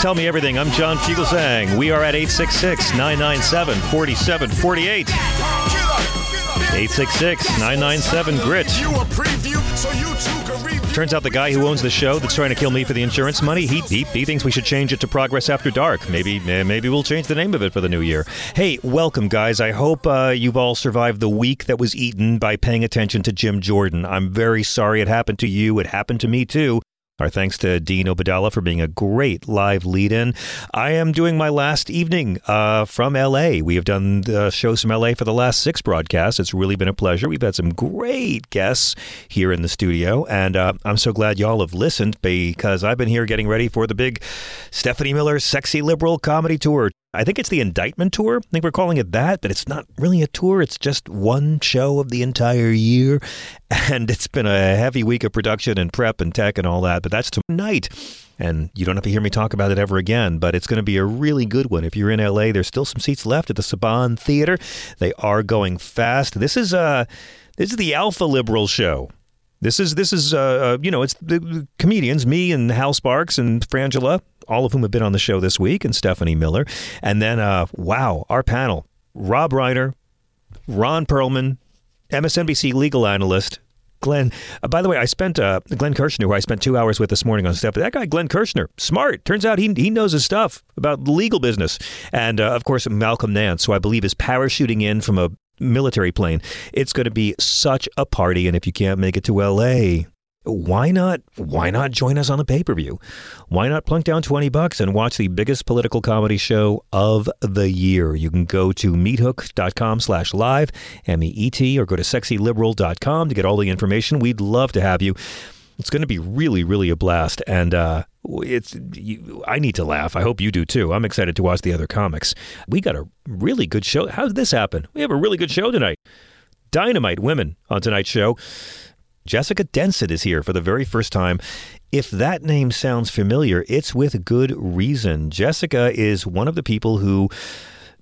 Tell Me Everything. I'm John Fugelsang. We are at 866 997 4748. 866 997 Grit. Turns out the guy who owns the show that's trying to kill me for the insurance money, he, he, he thinks we should change it to Progress After Dark. Maybe maybe we'll change the name of it for the new year. Hey, welcome, guys. I hope uh, you've all survived the week that was eaten by paying attention to Jim Jordan. I'm very sorry it happened to you. It happened to me, too. Our thanks to Dean Obeidallah for being a great live lead in. I am doing my last evening uh, from LA. We have done the shows from LA for the last six broadcasts. It's really been a pleasure. We've had some great guests here in the studio, and uh, I'm so glad y'all have listened because I've been here getting ready for the big Stephanie Miller Sexy Liberal Comedy Tour I think it's the indictment tour. I think we're calling it that, but it's not really a tour. It's just one show of the entire year. And it's been a heavy week of production and prep and tech and all that. But that's tonight. And you don't have to hear me talk about it ever again, but it's going to be a really good one. If you're in LA, there's still some seats left at the Saban Theater. They are going fast. This is uh this is the Alpha Liberal show. This is this is uh, uh you know it's the comedians me and Hal Sparks and Frangela all of whom have been on the show this week, and Stephanie Miller. And then, uh, wow, our panel Rob Reiner, Ron Perlman, MSNBC legal analyst, Glenn. Uh, by the way, I spent uh, Glenn Kirschner, who I spent two hours with this morning on stuff. That guy, Glenn Kirschner, smart. Turns out he he knows his stuff about legal business. And uh, of course, Malcolm Nance, who I believe is parachuting in from a military plane. It's going to be such a party. And if you can't make it to L.A., why not why not join us on the pay-per-view? Why not plunk down 20 bucks and watch the biggest political comedy show of the year? You can go to meathook.com slash live m-e-e-t or go to sexyliberal.com to get all the information. We'd love to have you. It's going to be really really a blast and uh, it's you, i need to laugh. I hope you do too. I'm excited to watch the other comics. We got a really good show. How did this happen? We have a really good show tonight. Dynamite women on tonight's show Jessica Denson is here for the very first time. If that name sounds familiar, it's with good reason. Jessica is one of the people who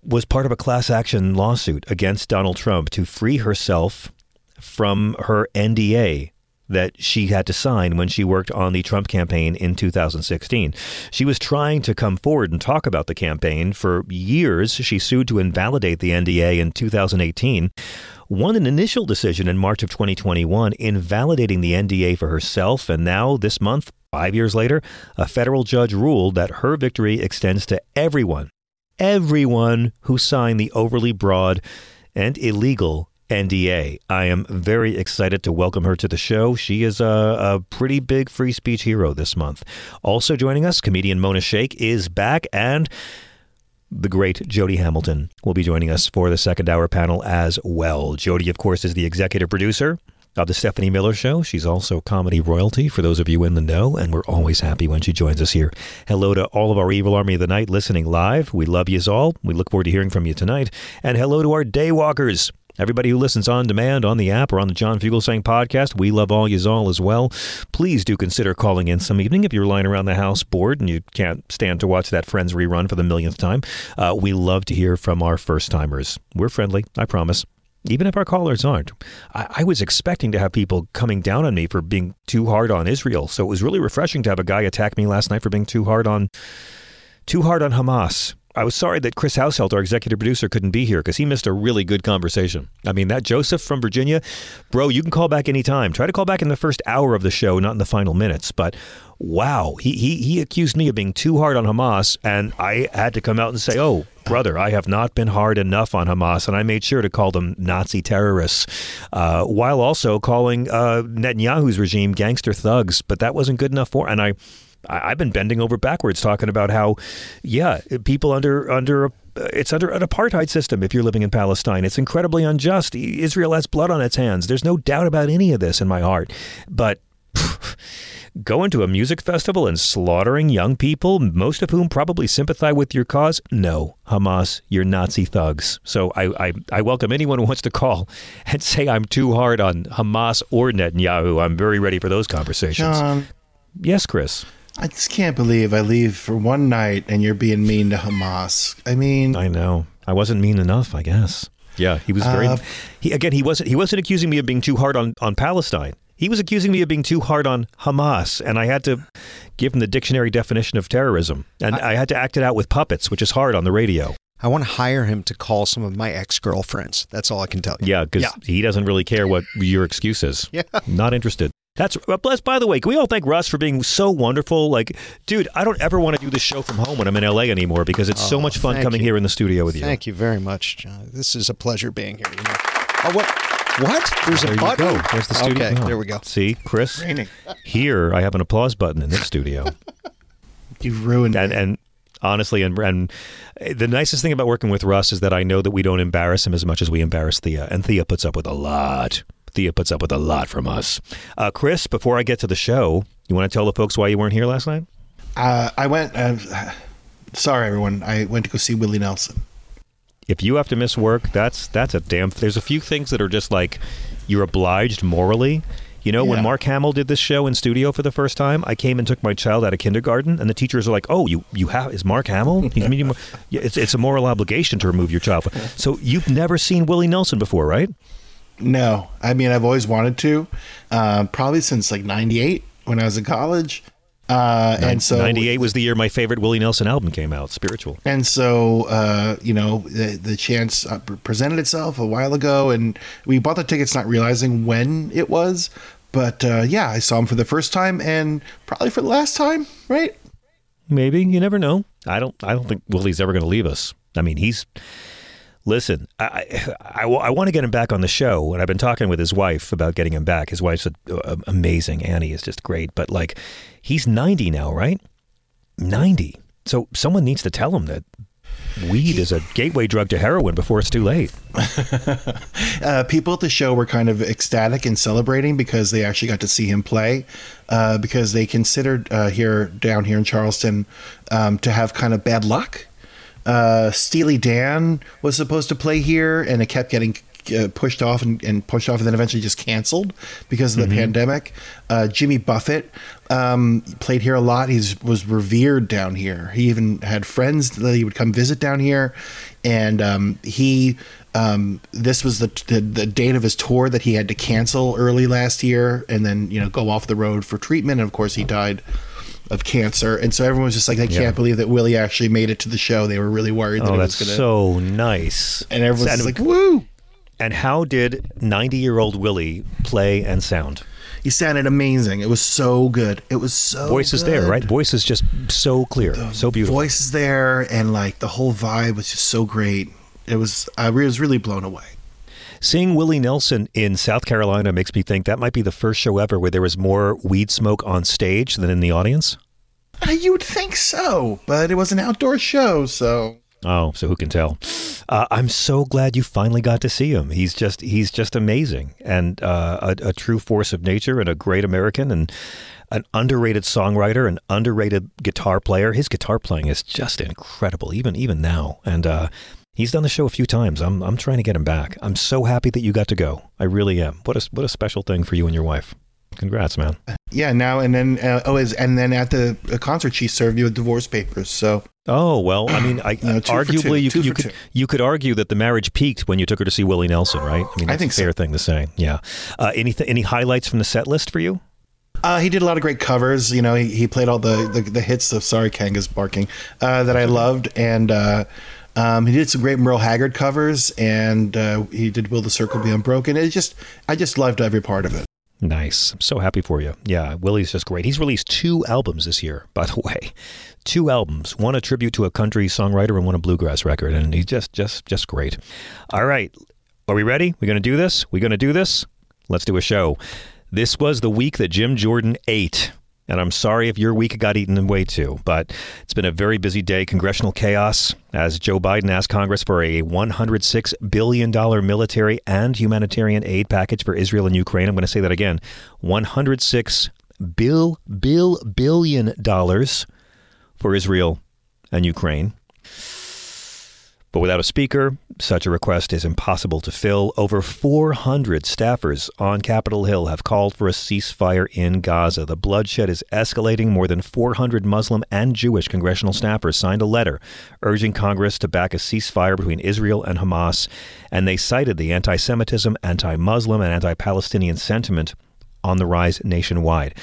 was part of a class action lawsuit against Donald Trump to free herself from her NDA that she had to sign when she worked on the Trump campaign in 2016. She was trying to come forward and talk about the campaign for years. She sued to invalidate the NDA in 2018 won an initial decision in March of 2021 invalidating the NDA for herself, and now this month, five years later, a federal judge ruled that her victory extends to everyone, everyone who signed the overly broad and illegal NDA. I am very excited to welcome her to the show. She is a, a, pretty big free speech hero this month. Also joining us, comedian Mona Shaikh is back and the great Jody Hamilton will be joining us for the second hour panel as well. Jody, of course, is the executive producer of the Stephanie Miller Show. She's also comedy royalty for those of you in the know, and we're always happy when she joins us here. Hello to all of our Evil Army of the Night listening live. We love you all. We look forward to hearing from you tonight. And hello to our daywalkers. Everybody who listens on demand on the app or on the John Fugelsang podcast, we love all yous all as well. Please do consider calling in some evening if you're lying around the house bored and you can't stand to watch that Friends rerun for the millionth time. Uh, we love to hear from our first timers. We're friendly, I promise. Even if our callers aren't. I, I, was expecting to have people coming down on me for being too hard on Israel. So it was really refreshing to have a guy attack me last night for being too hard on too hard on Hamas. I was sorry that Chris Household, our executive producer, couldn't be here because he missed a really good conversation. I mean, that Joseph from Virginia, bro, you can call back anytime. Try to call back in the first hour of the show, not in the final minutes. But wow, he, he, he accused me of being too hard on Hamas, and I had to come out and say, oh, brother, I have not been hard enough on Hamas, and I made sure to call them Nazi terrorists, uh, while also calling uh, Netanyahu's regime gangster thugs. But that wasn't good enough for, and I I, have been bending over backwards talking about how, yeah, people under under uh, it's under an apartheid system if you're living in Palestine. It's incredibly unjust. Israel has blood on its hands. There's no doubt about any of this in my heart. But going to a music festival and slaughtering young people, most of whom probably sympathize with your cause? No, Hamas, you're Nazi thugs. So I, I, I welcome anyone who wants to call and say I'm too hard on Hamas or Netanyahu. I'm very ready for those conversations. John. Yes, Chris. I just can't believe I leave for one night and you're being mean to Hamas. I mean, I know. I wasn't mean enough, I guess. Yeah, he was very. Uh, he again. He wasn't. He wasn't accusing me of being too hard on on Palestine. He was accusing me of being too hard on Hamas, and I had to give him the dictionary definition of terrorism, and I, I had to act it out with puppets, which is hard on the radio. I want to hire him to call some of my ex girlfriends. That's all I can tell you. Yeah, because yeah. he doesn't really care what your excuse is. Yeah, not interested. That's uh, bless. By the way, can we all thank Russ for being so wonderful? Like, dude, I don't ever want to do this show from home when I'm in LA anymore because it's oh, so much fun coming you. here in the studio with you. Thank you very much, John. This is a pleasure being here. You know? Oh, what? What? There's there a button. Go. There's the studio. Okay, oh. there we go. See, Chris. Raining. Here, I have an applause button in this studio. You've ruined and, it. And honestly, and, and eh, the nicest thing about working with Russ is that I know that we don't embarrass him as much as we embarrass Thea, and Thea puts up with a lot. Thea puts up with a lot from us. Uh, Chris, before I get to the show, you want to tell the folks why you weren't here last night? Uh, I went. Uh, sorry, everyone. I went to go see Willie Nelson. If you have to miss work, that's that's a damn. There's a few things that are just like you're obliged morally. You know, yeah. when Mark Hamill did this show in studio for the first time, I came and took my child out of kindergarten, and the teachers are like, "Oh, you you have is Mark Hamill? He's meeting, yeah, it's it's a moral obligation to remove your child." So you've never seen Willie Nelson before, right? No, I mean I've always wanted to, uh, probably since like '98 when I was in college. Uh, and so 98 was the year my favorite Willie Nelson album came out, Spiritual. And so, uh, you know, the, the chance uh, presented itself a while ago, and we bought the tickets not realizing when it was. But uh, yeah, I saw him for the first time and probably for the last time, right? Maybe you never know. I don't. I don't think Willie's ever going to leave us. I mean, he's listen, I, I, I, want to get him back on the show. And I've been talking with his wife about getting him back. His wife's a, a, amazing. Annie is just great. But like, he's 90 now, right? 90. So someone needs to tell him that weed is a gateway drug to heroin before it's too late. uh, people at the show were kind of ecstatic and celebrating because they actually got to see him play. Uh, because they considered uh, here down here in Charleston um, to have kind of bad luck uh, Steely Dan was supposed to play here, and it kept getting uh, pushed off and, and, pushed off, and then eventually just canceled because of the mm-hmm. pandemic. Uh, Jimmy Buffett um, played here a lot. He was revered down here. He even had friends that he would come visit down here, and um, he. Um, this was the, the, the date of his tour that he had to cancel early last year, and then you know go off the road for treatment. And of course, he died of cancer, and so everyone was just like, "I can't believe that Willie actually made it to the show." They were really worried that oh, it was going to. So nice, and everyone's like, "Woo!" And how did ninety-year-old Willie play and sound? He sounded amazing. It was so good. It was so voice is there, right? Voice is just so clear, the so beautiful. Voice is there, and like the whole vibe was just so great. It was I was really blown away. Seeing Willie Nelson in South Carolina makes me think that might be the first show ever where there was more weed smoke on stage than in the audience. Uh, you would think so, but it was an outdoor show, so. Oh, so who can tell? Uh, I'm so glad you finally got to see him. He's just he's just amazing and uh, a, a true force of nature and a great American and an underrated songwriter, an underrated guitar player. His guitar playing is just incredible, even even now. And uh, He's done the show a few times. I'm I'm trying to get him back. I'm so happy that you got to go. I really am. What a what a special thing for you and your wife. Congrats, man. Yeah, now and then. Uh, oh, is and then at the concert, she served you with divorce papers. So. Oh well, I mean, I, arguably you, you could two. you could argue that the marriage peaked when you took her to see Willie Nelson, right? I mean, I think a fair so. thing to say. Yeah. Uh, any any highlights from the set list for you? Uh, he did a lot of great covers. You know, he, he played all the, the, the hits of Sorry Kanga's Barking uh, that I loved. And uh, um, he did some great Merle Haggard covers and uh, he did Will the Circle Be Unbroken. It just, I just loved every part of it. Nice. I'm so happy for you. Yeah, Willie's just great. He's released two albums this year, by the way. Two albums, one a tribute to a country songwriter and one a bluegrass record, and he's just just just great. All right. Are we ready? We're going to do this? We're going to do this? Let's do a show. This was the week that Jim Jordan ate. And I'm sorry if your week got eaten away too, but it's been a very busy day. Congressional chaos as Joe Biden asked Congress for a $106 billion military and humanitarian aid package for Israel and Ukraine. I'm going to say that again 106 bill, bill, billion dollars for Israel and Ukraine. But without a speaker, such a request is impossible to fill. Over 400 staffers on Capitol Hill have called for a ceasefire in Gaza. The bloodshed is escalating. More than 400 Muslim and Jewish congressional staffers signed a letter urging Congress to back a ceasefire between Israel and Hamas, and they cited the anti Semitism, anti Muslim, and anti Palestinian sentiment on the rise nationwide.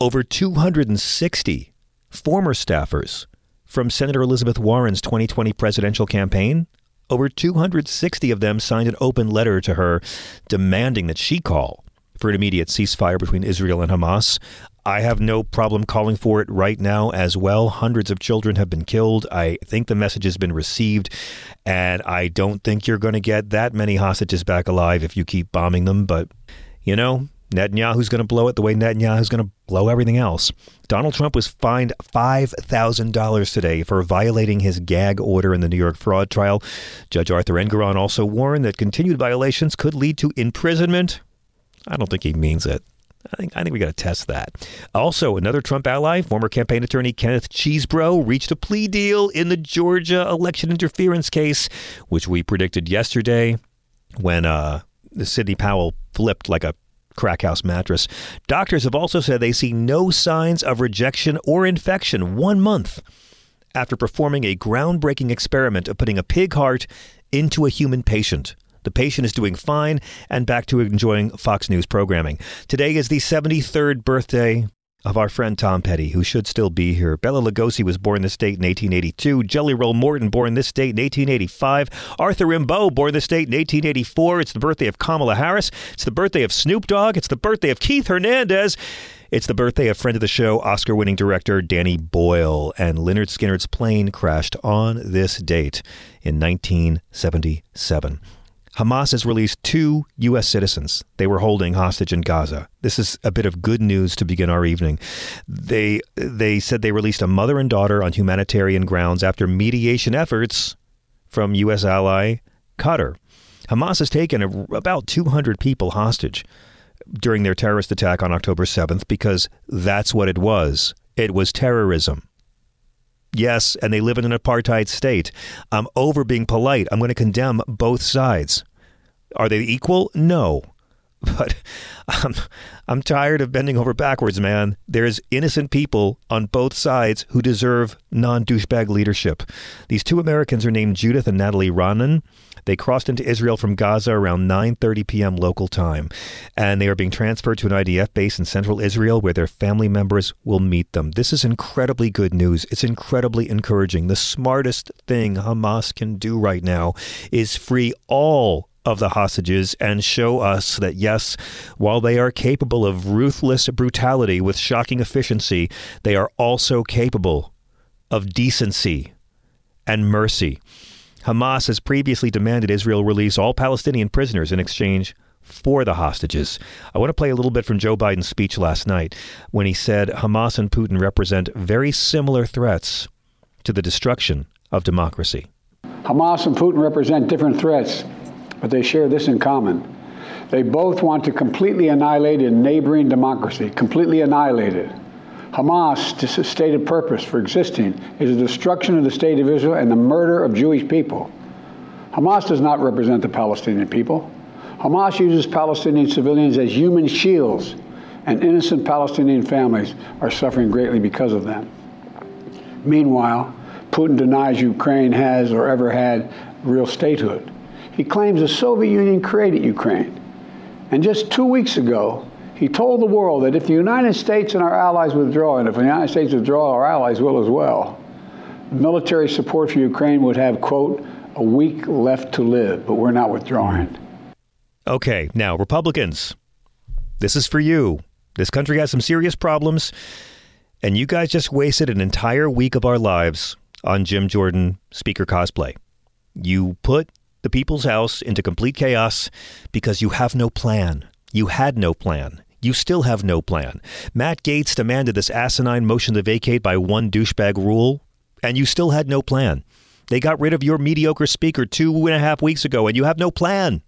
Over 260 former staffers from Senator Elizabeth Warren's 2020 presidential campaign. Over 260 of them signed an open letter to her demanding that she call for an immediate ceasefire between Israel and Hamas. I have no problem calling for it right now as well. Hundreds of children have been killed. I think the message has been received, and I don't think you're going to get that many hostages back alive if you keep bombing them. But, you know, Netanyahu's going to blow it the way Netanyahu's going to blow everything else. Donald Trump was fined $5,000 today for violating his gag order in the New York fraud trial. Judge Arthur Engoron also warned that continued violations could lead to imprisonment. I don't think he means it. I think I think we got to test that. Also, another Trump ally, former campaign attorney Kenneth Chesebro, reached a plea deal in the Georgia election interference case, which we predicted yesterday when uh, Sidney Powell flipped like a crack house mattress. Doctors have also said they see no signs of rejection or infection one month after performing a groundbreaking experiment of putting a pig heart into a human patient. The patient is doing fine and back to enjoying Fox News programming. Today is the 73rd birthday of our friend Tom Petty, who should still be here. Bela Lugosi was born this date in 1882. Jelly Roll Morton born this date in 1885. Arthur Rimbaud born this date in 1884. It's the birthday of Kamala Harris. It's the birthday of Snoop Dogg. It's the birthday of Keith Hernandez. It's the birthday of friend of the show, Oscar winning director Danny Boyle. And Lynyrd Skynyrd's plane crashed on this date in 1977. Hamas has released two U.S. citizens they were holding hostage in Gaza. This is a bit of good news to begin our evening. They they said they released a mother and daughter on humanitarian grounds after mediation efforts from U.S. ally Qatar. Hamas has taken a, about 200 people hostage during their terrorist attack on October 7th because that's what it was. It was terrorism. Yes, and they live in an apartheid state. I'm over being polite. I'm going to condemn both sides. Are they equal? No. But I'm, I'm tired of bending over backwards, man. There's innocent people on both sides who deserve non douchebag leadership. These two Americans are named Judith and Natalie Raanan. They crossed into Israel from Gaza around 9:30 p.m. local time, and they are being transferred to an IDF base in central Israel where their family members will meet them. This is incredibly good news. It's incredibly encouraging. The smartest thing Hamas can do right now is free all of the hostages and show us that, yes, while they are capable of ruthless brutality with shocking efficiency, they are also capable of decency and mercy. Hamas has previously demanded Israel release all Palestinian prisoners in exchange for the hostages. I want to play a little bit from Joe Biden's speech last night when he said Hamas and Putin represent very similar threats to the destruction of democracy. Hamas and Putin represent different threats but they share this in common. They both want to completely annihilate a neighboring democracy, completely annihilate it. Hamas' stated purpose for existing is the destruction of the state of Israel and the murder of Jewish people. Hamas does not represent the Palestinian people. Hamas uses Palestinian civilians as human shields and innocent Palestinian families are suffering greatly because of them. Meanwhile, Putin denies Ukraine has or ever had real statehood. He claims the Soviet Union created Ukraine. And just two weeks ago, he told the world that if the United States and our allies withdraw, and if the United States withdraw, our allies will as well, military support for Ukraine would have, quote, a week left to live, but we're not withdrawing. Okay, now, Republicans, this is for you. This country has some serious problems, and you guys just wasted an entire week of our lives on Jim Jordan speaker cosplay. You put the people's house into complete chaos because you have no plan. You had no plan. You still have no plan. Matt Gaetz demanded this asinine motion to vacate by one douchebag rule, and you still had no plan. They got rid of your mediocre speaker two and a half weeks ago, and you have no plan.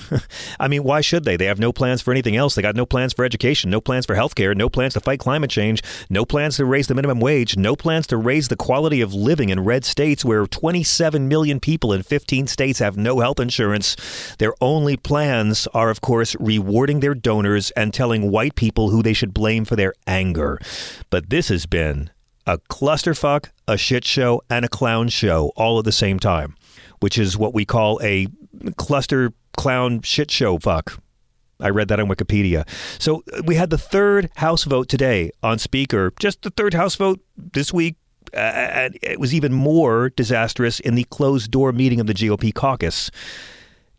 I mean, why should they? They have no plans for anything else. They got no plans for education, no plans for healthcare, no plans to fight climate change, no plans to raise the minimum wage, no plans to raise the quality of living in red states where 27 million people in 15 states have no health insurance. Their only plans are, of course, rewarding their donors and telling white people who they should blame for their anger. But this has been a clusterfuck, a shit show, and a clown show all at the same time, which is what we call a cluster clown shit show fuck. I read that on Wikipedia. So uh, we had the third House vote today on Speaker, just the third House vote this week. Uh, and it was even more disastrous in the closed door meeting of the GOP caucus.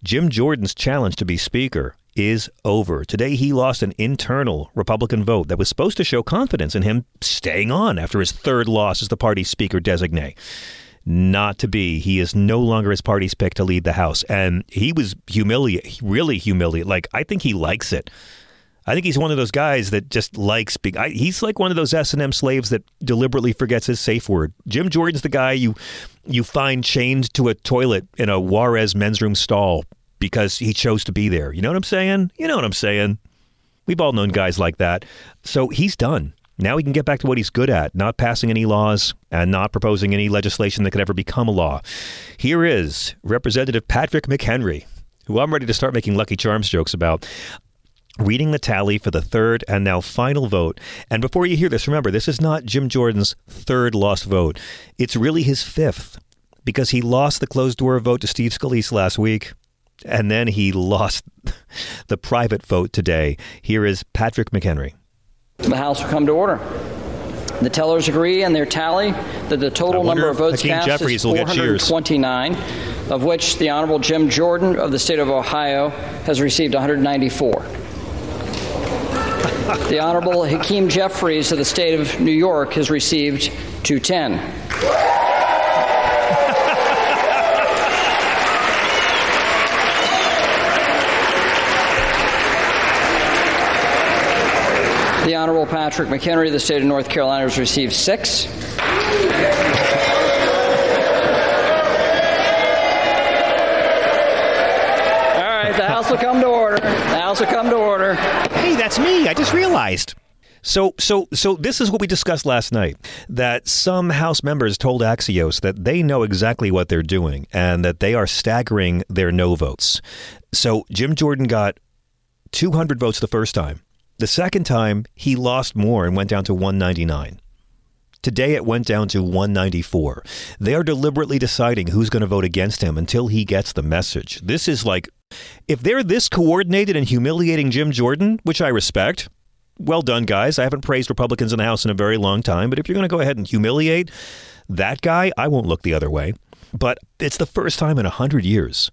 Jim Jordan's challenge to be Speaker is over. Today, he lost an internal Republican vote that was supposed to show confidence in him staying on after his third loss as the party's Speaker designate not to be. He is no longer his party's pick to lead the House. And he was humiliated, really humiliated. Like, I think he likes it. I think he's one of those guys that just likes being. I, he's like one of those S and M slaves that deliberately forgets his safe word. Jim Jordan's the guy you you find chained to a toilet in a Juarez men's room stall because he chose to be there. You know what I'm saying? You know what I'm saying? We've all known guys like that. So he's done. Now he can get back to what he's good at, not passing any laws and not proposing any legislation that could ever become a law. Here is Representative Patrick McHenry, who I'm ready to start making Lucky Charms jokes about. Reading the tally for the third and now final vote. And before you hear this, remember, this is not Jim Jordan's third lost vote. It's really his fifth because he lost the closed door vote to Steve Scalise last week. And then he lost the private vote today. Here is Patrick McHenry. The House will come to order. The tellers agree in their tally that the total number of votes cast Jeffries is will get cheers. 429, of which the Honorable Jim Jordan of the state of Ohio has received 194. the Honorable Hakeem Jeffries of the state of New York has received 210. The Honorable Patrick McHenry of the state of North Carolina has received six. All right, the House will come to order. The House will come to order. Hey, that's me. I just realized. So, so, so this is what we discussed last night. That some House members told Axios that they know exactly what they're doing and that they are staggering their no votes. So Jim Jordan got 200 votes the first time. The second time, he lost more and went down to 199. Today it went down to 194. They are deliberately deciding who's going to vote against him until he gets the message. This is like, if they're this coordinated and humiliating Jim Jordan, which I respect, well done, guys. I haven't praised Republicans in the House in a very long time, but if you're going to go ahead and humiliate that guy, I won't look the other way. But it's the first time in 100 years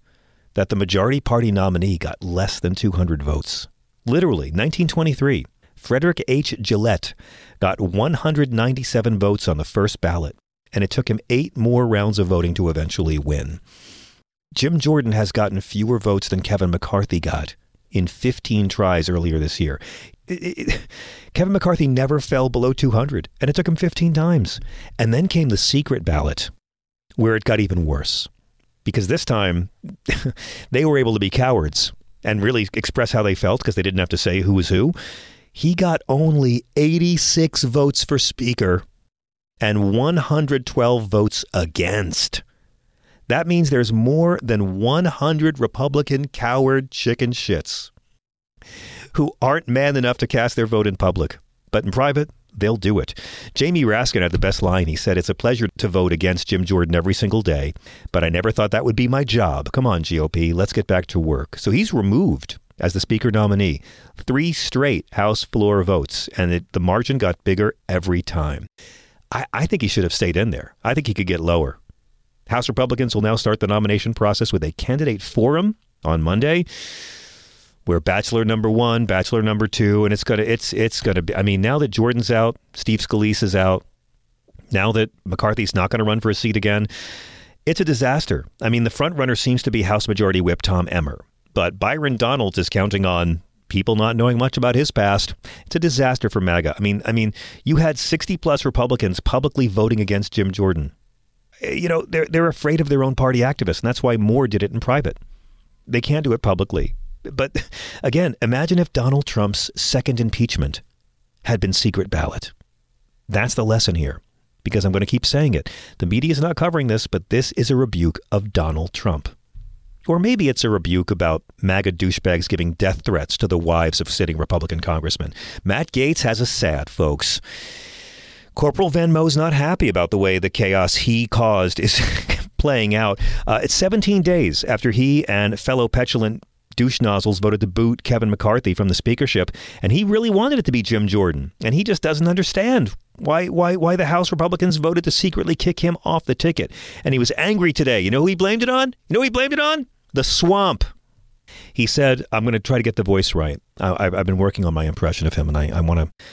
that the majority party nominee got less than 200 votes. Literally, 1923. Frederick H. Gillett got 197 votes on the first ballot, and it took him eight more rounds of voting to eventually win. Jim Jordan has gotten fewer votes than Kevin McCarthy got in 15 tries earlier this year. It, it, Kevin McCarthy never fell below 200, and it took him 15 times. And then came the secret ballot, where it got even worse. Because this time, they were able to be cowards and really express how they felt because they didn't have to say who was who. He got only 86 votes for Speaker and 112 votes against. That means there's more than 100 Republican coward chicken shits who aren't man enough to cast their vote in public. But in private, they'll do it. Jamie Raskin had the best line. He said, It's a pleasure to vote against Jim Jordan every single day, but I never thought that would be my job. Come on, GOP, let's get back to work. So he's removed as the Speaker nominee. Three straight House floor votes, and it, the margin got bigger every time. I, I think he should have stayed in there. I think he could get lower. House Republicans will now start the nomination process with a candidate forum on Monday where bachelor number one, bachelor number two, and it's gonna it's it's gonna be. I mean, now that Jordan's out, Steve Scalise is out, now that McCarthy's not going to run for a seat again, it's a disaster. I mean, the front runner seems to be House Majority Whip Tom Emmer, but Byron Donalds is counting on people not knowing much about his past. It's a disaster for MAGA. I mean, I mean, you had 60 plus Republicans publicly voting against Jim Jordan. Eh, you know, they're they're afraid of their own party activists, and that's why more did it in private. They can't do it publicly. But again, imagine if Donald Trump's second impeachment had been secret ballot. That's the lesson here, because I'm going to keep saying it. The media is not covering this, but this is a rebuke of Donald Trump. Or maybe it's a rebuke about MAGA douchebags giving death threats to the wives of sitting Republican congressmen. Matt Gaetz has a sad, folks. Corporal Venmo's not happy about the way the chaos he caused is playing out. Uh, it's 17 days after he and fellow petulant douche nozzles voted to boot Kevin McCarthy from the speakership, and he really wanted it to be Jim Jordan, and he just doesn't understand why why why the House Republicans voted to secretly kick him off the ticket. And he was angry today. You know who he blamed it on? You know he blamed it on? The swamp. He said, "I'm going to try to get the voice right. I, have been working on my impression of him, and I, I want to."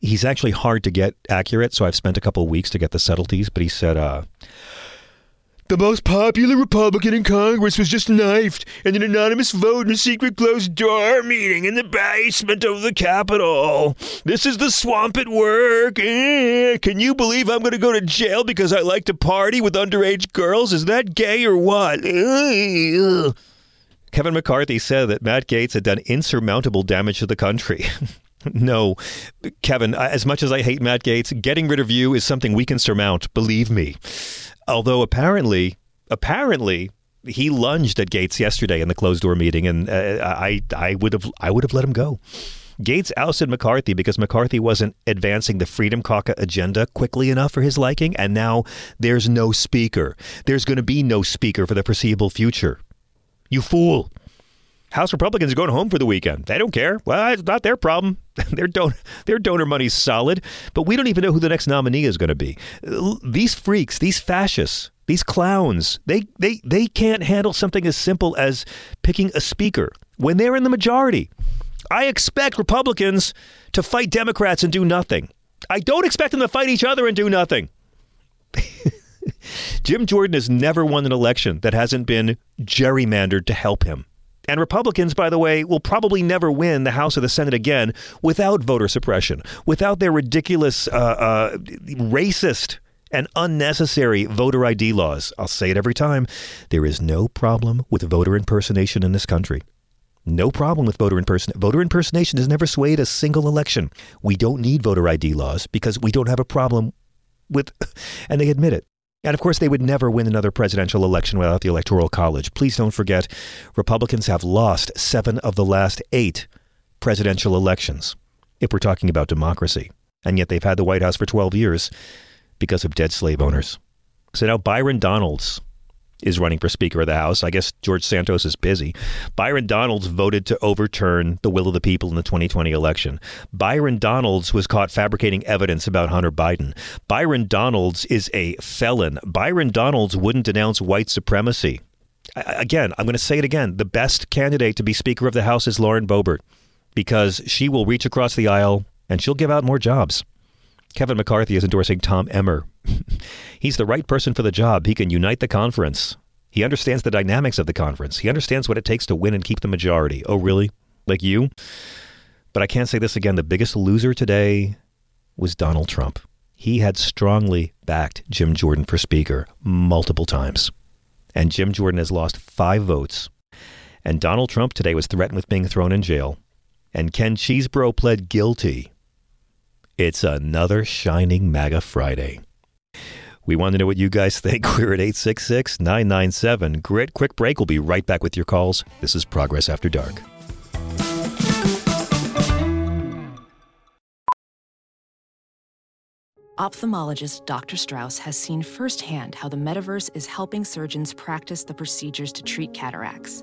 He's actually hard to get accurate, so I've spent a couple of weeks to get the subtleties. But he said, uh, the most popular Republican in Congress was just knifed in an anonymous vote in a secret closed door meeting in the basement of the Capitol. This is the swamp at work. Eh, can you believe I'm going to go to jail because I like to party with underage girls? Is that gay or what? Eh. Kevin McCarthy said that Matt Gaetz had done insurmountable damage to the country. no, Kevin, as much as I hate Matt Gaetz, getting rid of you is something we can surmount, believe me. Although apparently, apparently, he lunged at Gaetz yesterday in the closed door meeting, and uh, I, I would have, I would have let him go. Gaetz ousted McCarthy because McCarthy wasn't advancing the Freedom Caucus agenda quickly enough for his liking, and now there's no speaker. There's going to be no speaker for the foreseeable future. You fool. House Republicans are going home for the weekend. They don't care. Well, it's not their problem. their, don- their donor money's solid, but we don't even know who the next nominee is going to be. These freaks, these fascists, these clowns, they, they, they can't handle something as simple as picking a speaker when they're in the majority. I expect Republicans to fight Democrats and do nothing. I don't expect them to fight each other and do nothing. Jim Jordan has never won an election that hasn't been gerrymandered to help him. And Republicans, by the way, will probably never win the House or the Senate again without voter suppression, without their ridiculous, uh, uh, racist, and unnecessary voter ID laws. I'll say it every time. There is no problem with voter impersonation in this country. No problem with voter impersonation. Voter impersonation has never swayed a single election. We don't need voter ID laws because we don't have a problem with, and they admit it. And of course, they would never win another presidential election without the Electoral College. Please don't forget, Republicans have lost seven of the last eight presidential elections, if we're talking about democracy. And yet they've had the White House for 12 years because of dead slave owners. So now Byron Donalds is running for Speaker of the House. I guess George Santos is busy. Byron Donalds voted to overturn the will of the people in the 2020 election. Byron Donalds was caught fabricating evidence about Hunter Biden. Byron Donalds is a felon. Byron Donalds wouldn't denounce white supremacy. Again, I'm going to say it again. The best candidate to be Speaker of the House is Lauren Boebert because she will reach across the aisle and she'll give out more jobs. Kevin McCarthy is endorsing Tom Emmer. He's the right person for the job. He can unite the conference. He understands the dynamics of the conference. He understands what it takes to win and keep the majority. Oh, really? Like you? But I can't say this again. The biggest loser today was Donald Trump. He had strongly backed Jim Jordan for Speaker multiple times. And Jim Jordan has lost five votes. And Donald Trump today was threatened with being thrown in jail. And Ken Chesebro pled guilty it's another Shining MAGA Friday. We want to know what you guys think. We're at 866 997 GRIT. Quick break. We'll be right back with your calls. This is Progress After Dark. Ophthalmologist Dr. Strauss has seen firsthand how the metaverse is helping surgeons practice the procedures to treat cataracts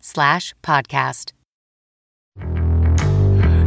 slash podcast.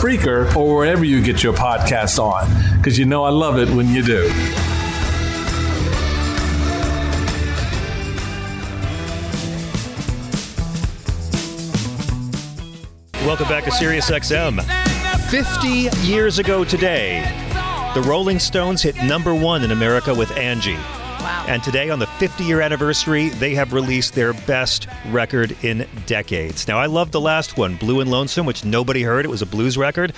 Spreaker, or wherever you get your podcasts on, because you know I love it when you do. Welcome back to Sirius XM. 50 years ago today, the Rolling Stones hit number one in America with Angie. And today, on the 50 year anniversary, they have released their best record in decades. Now, I love the last one, Blue and Lonesome, which nobody heard. It was a blues record.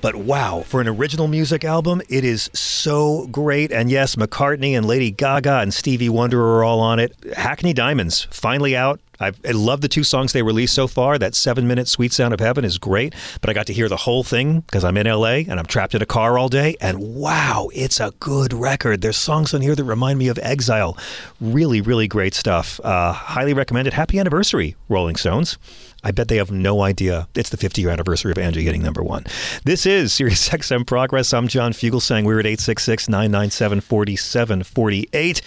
But wow, for an original music album, it is so great. And yes, McCartney and Lady Gaga and Stevie Wonder are all on it. Hackney Diamonds, finally out. I've, I love the two songs they released so far. That seven minute Sweet Sound of Heaven is great, but I got to hear the whole thing because I'm in LA and I'm trapped in a car all day. And wow, it's a good record. There's songs on here that remind me of Exile. Really, really great stuff. Uh, highly recommended. Happy anniversary, Rolling Stones. I bet they have no idea it's the 50 year anniversary of Angie getting number one. This is Sirius XM Progress. I'm John Fugelsang. We're at 866 997 4748.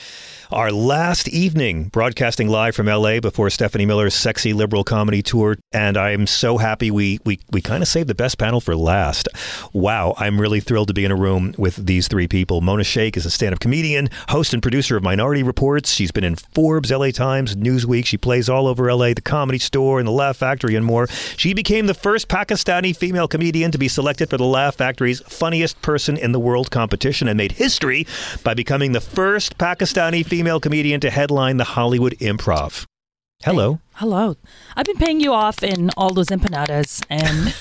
Our last evening broadcasting live from LA before Stephanie Miller's sexy liberal comedy tour. And I'm so happy we, we, we kind of saved the best panel for last. Wow, I'm really thrilled to be in a room with these three people. Mona Shaikh is a stand up comedian, host and producer of Minority Reportz. She's been in Forbes, LA Times, Newsweek. She plays all over LA, the comedy store, and the Laugh Factory, and more. She became the first Pakistani female comedian to be selected for the Laugh Factory's Funniest Person in the World competition and made history by becoming the first Pakistani female comedian to headline the Hollywood Improv. Hello. Hello. I've been paying you off in all those empanadas, and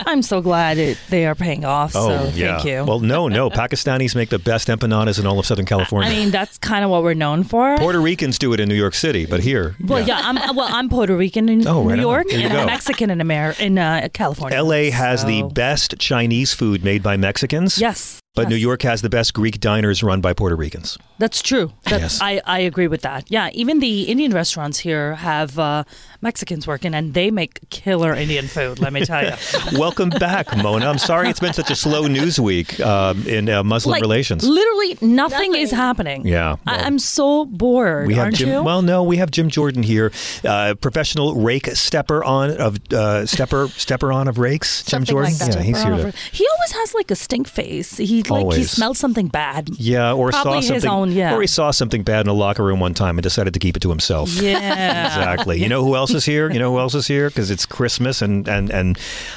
I'm so glad it, they are paying off. Oh, so yeah. thank you. Well, no, no. Pakistanis make the best empanadas in all of Southern California. I mean, that's kind of what we're known for. Puerto Ricans do it in New York City, but here, well, yeah, I'm well. I'm Puerto Rican in Oh, right New. York, and. I'm Mexican in America, in uh, California. LA has the best Chinese food made by Mexicans. Yes, But yes. New York has the best Greek diners run by Puerto Ricans. That's true. That, Yes. I, I agree with that. Yeah, even the Indian restaurants here have uh, Mexicans working, and they make killer Indian food. Let me tell you. Welcome back, Mona. I'm sorry it's been such a slow news week um, in uh, Muslim Like, relations. Literally nothing, is happening. Yeah, I, well- I'm so bored. We have aren't Jim. you? Well, no, we have Jim Jordan here, uh, professional rake stepper on of uh, stepper stepper on of rakes. Jim Something Jordan. like that. Yeah, he's here to. He always has like a stink face. He like he Always. smelled something bad. Yeah, or Probably saw his something, own, yeah. or he saw something bad in a locker room one time and decided to keep it to himself. Yeah. exactly. You know who else is here? You know who else is here? Because it's Christmas and, and, and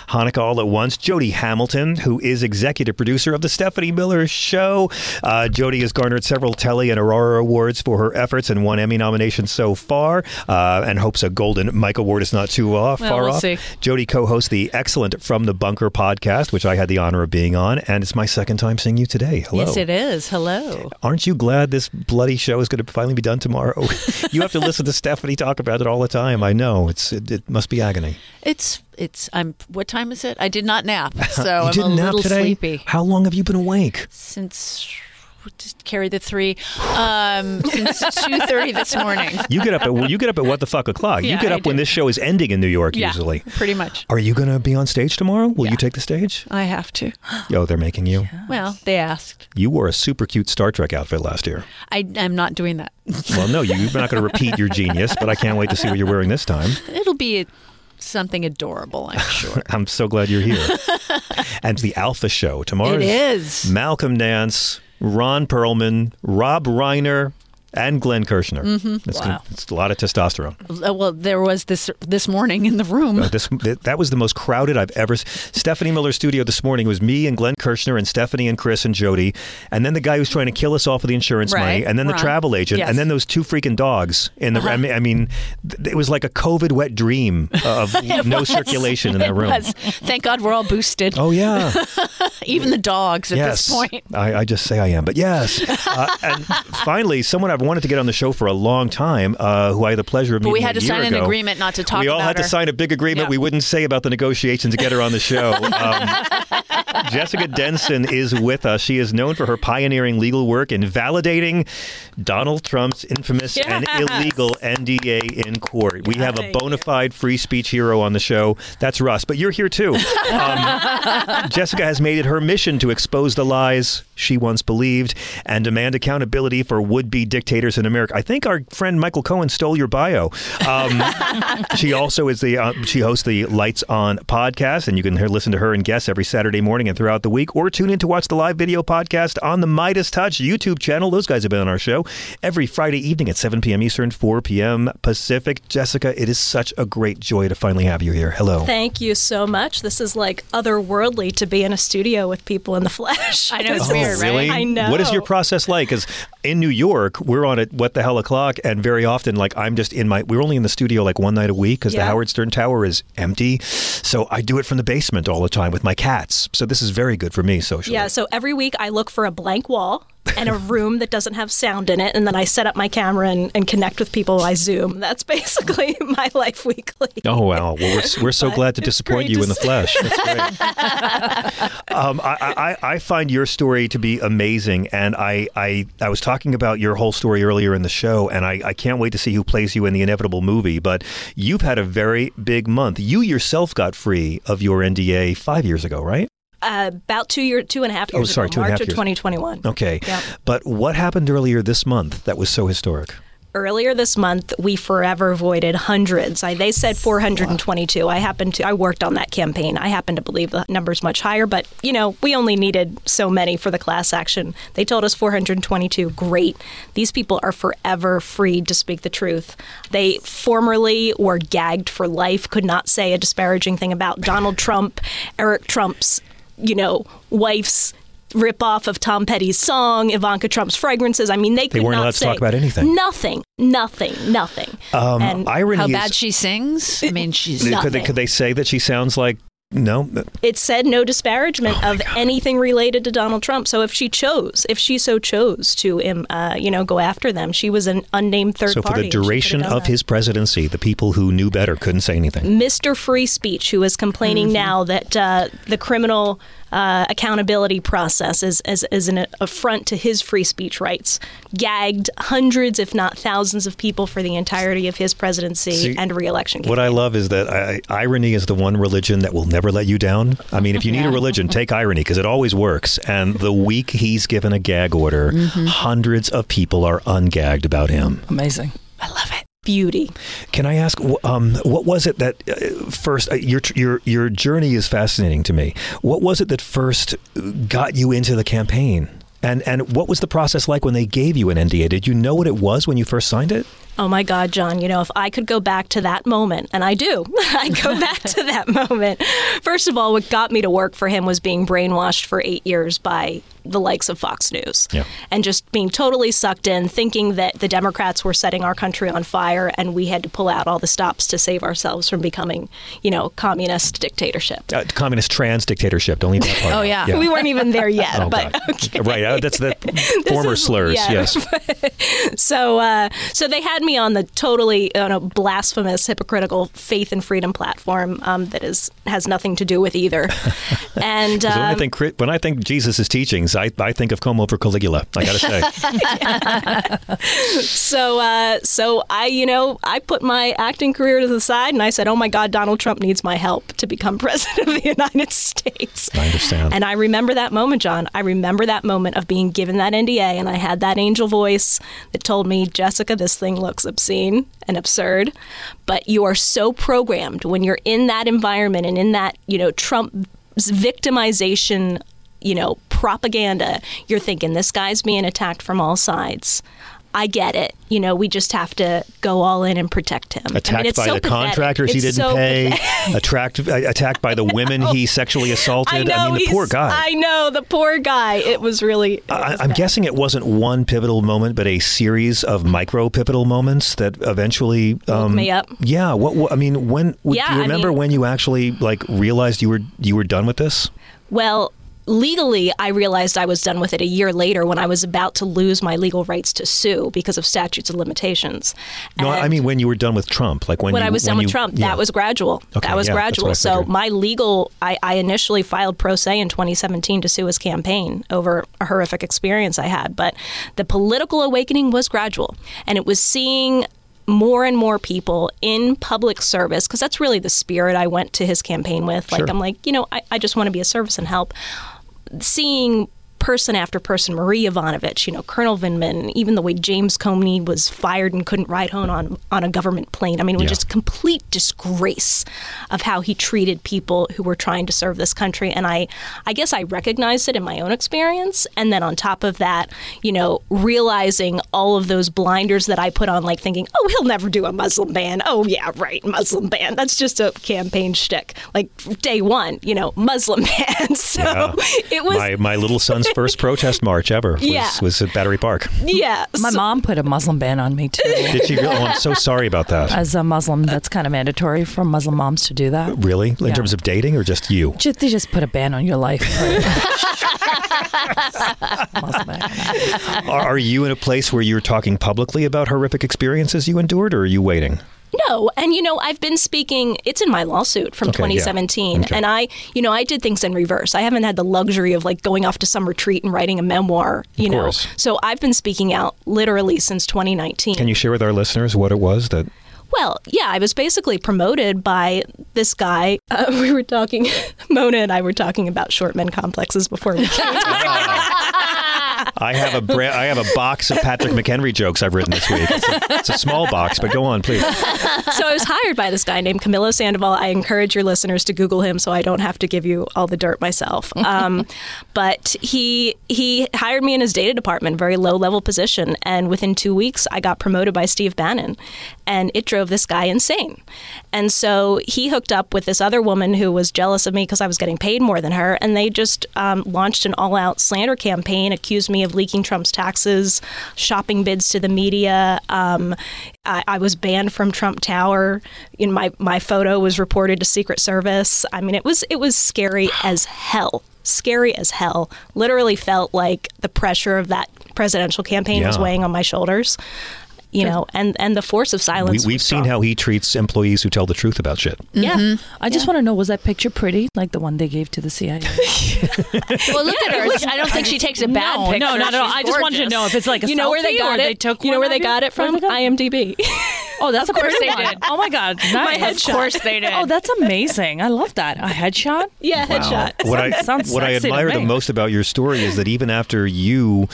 Hanukkah all at once. Jody Hamilton, who is executive producer of the Stephanie Miller Show. Uh, Jody has garnered several Telly and Aurora awards for her efforts and one Emmy nomination so far, uh, and hopes a Golden Mike Award is not too off, Well, far we'll off. see. Jody co-hosts the excellent From the Bunker podcast, which I had the honor of being on, and it's my second time seeing you today. Hello. Yes, it is. Hello. Aren't you glad this bloody show is going to finally be done tomorrow? you have to listen to Stephanie talk about it all the time. I know it's it, it must be agony. It's it's. I'm. What time is it? I did not nap, so you I'm didn't a nap little today. sleepy. How long have you been awake? Since just carry the three um, since two thirty this morning. You get up at you get up at what the fuck o'clock. you get up when this show is ending in New York Yeah, usually. pretty much. Are you going to be on stage tomorrow? Will you take the stage? I have to. Oh, they're making you. Well, they asked. You wore a super cute Star Trek outfit last year. I, I'm not doing that. Well, no, you- you're not going to repeat your genius, but I can't wait to see what you're wearing this time. It'll be a, something adorable, I'm sure. I'm so glad you're here. and the Alpha Show tomorrow. It is. Malcolm Nance, Ron Perlman, Rob Reiner, and Glenn Kirshner. Mhm. It's, Wow. gonna- it's a lot of testosterone. Uh, Well, there was this this morning in the room. Uh, this that was the most crowded I've ever. Stephanie Miller's studio this morning was me and Glenn Kirshner and Stephanie and Chris and Jody, and then the guy who's trying to kill us all for the insurance money, and then the travel agent, Yes. and then those two freaking dogs in the. I mean, I mean, it was like a COVID wet dream of no was. circulation in that room. was. Thank God we're all boosted. Oh yeah. Even the dogs at yes, this point. I, I just say I am, but yes. Uh, and finally, someone I've wanted to get on the show for a long time, uh, who I had the pleasure of But meeting we had to sign an agreement not to talk we all had to sign a big agreement we wouldn't say about the negotiations to get her on the show. Um, Jessica Denson is with us. She is known for her pioneering legal work in validating Donald Trump's infamous and illegal NDA in court. We have a bona fide free speech hero on the show. That's Russ, but you're here too. Um, Jessica has made it her mission to expose the lies she once believed and demand accountability for would-be dictators in America. I think our friend Michael Cohen stole your bio. Um, she also is the uh, she hosts the Lights On podcast, and you can hear, listen to her and guests every Saturday morning and throughout the week, or tune in to watch the live video podcast on the MeidasTouch YouTube channel. Those guys have been on our show every Friday evening at 7 p.m. Eastern, 4 p.m. Pacific. Jessica, it is such a great joy to finally have you here. Hello. Thank you so much. This is like otherworldly to be in a studio with people in the flesh. I know, it's This Oh, is- really? I know. What is your process like? Because in New York, we're on at what the hell o'clock, and very often, like I'm just in my. We're only in the studio like one night a week because the Howard Stern Tower is empty. So I do it from the basement all the time with my cats. So this is very good for me socially. Yeah, so every week I look for a blank wall and a room that doesn't have sound in it, and then I set up my camera and, and connect with people by Zoom. That's basically my life weekly. Oh wow! Well, we're, we're so glad to disappoint you to in the flesh. Um, I, I, I find your story to be amazing, and I, I, I was talking about your whole story earlier in the show, and I, I can't wait to see who plays you in the inevitable movie. But you've had a very big month. You yourself got free of your NDA five years ago, right? Uh, about two year, two and a half years. Oh, years sorry, ago, two and a March half of years. 2021. Okay. Yep. But what happened earlier this month that was so historic? Earlier this month, we forever avoided hundreds. I, they said 422. I happened to, I worked on that campaign. I happen to believe the number's much higher, but you know, we only needed so many for the class action. They told us 422. Great. These people are forever free to speak the truth. They formerly were gagged for life, could not say a disparaging thing about Donald Trump, Eric Trump's, you know, wife's ripoff of Tom Petty's song, Ivanka Trump's fragrances. I mean, they They could weren't not allowed to talk about anything. Nothing, nothing, nothing. Um, and irony How is- bad she sings? I mean, she's Could they, nothing. could they say that she sounds like no? it said no disparagement Oh of anything related to Donald Trump. So if she chose, if she so chose to, um, uh, you know, go after them, she was an unnamed third So for party. the and she could've duration of that. his presidency, the people who knew better couldn't say anything. Mr. Free Speech, who is complaining now that uh, the criminal uh, accountability process as, is, is an affront to his free speech rights, gagged hundreds, if not thousands, of people for the entirety of his presidency See, and reelection. What I love is that I, irony is the one religion that will never let you down. I mean, if you need a religion, take irony because it always works. And the week he's given a gag order, hundreds of people are ungagged about him. Amazing. Beauty. Can I ask, um, what was it that uh, first? Uh, your your your journey is fascinating to me. What was it that first got you into the campaign? And and what was the process like when they gave you an NDA? Did you know what it was when you first signed it? Oh my God, John, you know, if I could go back to that moment, and I do, I go back to that moment. First of all, what got me to work for him was being brainwashed for eight years by the likes of Fox News Yeah. and just being totally sucked in, thinking that the Democrats were setting our country on fire and we had to pull out all the stops to save ourselves from becoming, you know, communist dictatorship. Uh, communist trans dictatorship. Don't leave that part. Oh, out. yeah. We weren't even there yet, Oh, but God. right. uh, that's the former is- slurs. yeah. Yes. so uh, so they had me on the totally on a blasphemous hypocritical faith and freedom platform um, that is has nothing to do with either and 'Cause when I um, think when I think Jesus' teachings, I, I think of Como over Caligula. I got to say. so uh, so I you know I put my acting career to the side and I said, oh my God, Donald Trump needs my help to become president of the United States. I understand. And I remember that moment, John. I remember that moment of being given that NDA, and I had that angel voice that told me, Jessica, this thing looks obscene and absurd, but you are so programmed when you're in that environment and in that, you know, Trump victimization, you know, propaganda. You're thinking this guy's being attacked from all sides. I get it. You know, we just have to go all in and protect him. I mean, Attacked it's by so the pathetic. contractors he didn't so pay. Attract, uh, attacked by the women he sexually assaulted. I know. mean, the poor guy. I know the poor guy. It was really. it I, was I'm guessing it wasn't one pivotal moment, but a series of micro pivotal moments that eventually um, me up. Yeah, what, what I mean, when Yeah, do you I remember mean- when you actually like realized you were you were done with this? Well, legally, I realized I was done with it a year later when I was about to lose my legal rights to sue because of statutes of limitations. No, I mean when you were done with Trump, like when when you, I was done when with you- Trump, yeah. that was gradual. Okay, that was yeah, that's what I gradual. So my legal, I, I initially filed pro se in 2017 to sue his campaign over a horrific experience I had. But the political awakening was gradual, and it was seeing more and more people in public service because that's really the spirit I went to his campaign with. Like Sure. I'm like, you know, I, I just want to be a service and help seeing person after person, Marie Yovanovitch, you know, Colonel Vindman, even the way James Comey was fired and couldn't ride home on on a government plane. I mean, it was Yeah. just complete disgrace of how he treated people who were trying to serve this country. And I, I guess I recognized it in my own experience. And then on top of that, you know, realizing all of those blinders that I put on, like thinking, oh, he'll never do a Muslim ban. Oh yeah, right, Muslim ban. That's just a campaign shtick. Like day one, you know, Muslim ban. So Yeah. it was. my my little son's first protest march ever was, Yeah. was at Battery Park. Yeah. My mom put a Muslim ban on me too. Did she? Really? Oh, I'm so sorry about that. As a Muslim, that's kind of mandatory for Muslim moms to do that. Really? In Yeah. terms of dating or just you? Just, they just put a ban on your life. Are, are you in a place where you're talking publicly about horrific experiences you endured, or are you waiting? No, and you know, I've been speaking, it's in my lawsuit from Okay, yeah. 2017. Okay. And I, you know, I did things in reverse. I haven't had the luxury of like going off to some retreat and writing a memoir, you know. So I've been speaking out literally since 2019. Can you share with our listeners what it was that? Well, yeah, I was basically promoted by this guy. Uh, we were talking, Mona and I were talking about short men complexes before we came. I have a bra- I have a box of Patrick McHenry jokes I've written this week. It's a, it's a small box, but go on, please. so I was hired by this guy named Camilo Sandoval. I encourage your listeners to Google him so I don't have to give you all the dirt myself. Um, but he he hired me in his data department, very low level position, and within two weeks I got promoted by Steve Bannon, and it drove this guy insane. And so he hooked up with this other woman who was jealous of me because I was getting paid more than her, and they just um, launched an all out slander campaign, accused me of leaking Trump's taxes, shopping bids to the media. Um, I, I was banned from Trump Tower. You know, my my photo was reported to Secret Service. I mean, it was it was scary as hell. Scary as hell. Literally felt like the pressure of that presidential campaign was weighing on my shoulders. You know, and and the force of silence. we've seen strong. how he treats employees who tell the truth about shit. Mm-hmm. Yeah. I just want to know was that picture pretty, like the one they gave to the CIA? Well, look at her. I don't think she takes a bad No, picture. no, not at all. She's I just wanted to know if it's like a you know where they got it? they took you know where they got it from? they got it? IMDb. Oh, that's Of course they did. Oh my god, nice. My headshot. Of course they did. Oh, that's amazing. I love that. A headshot? Yeah, headshot. What I Sounds what I admire the most about your story is that even after you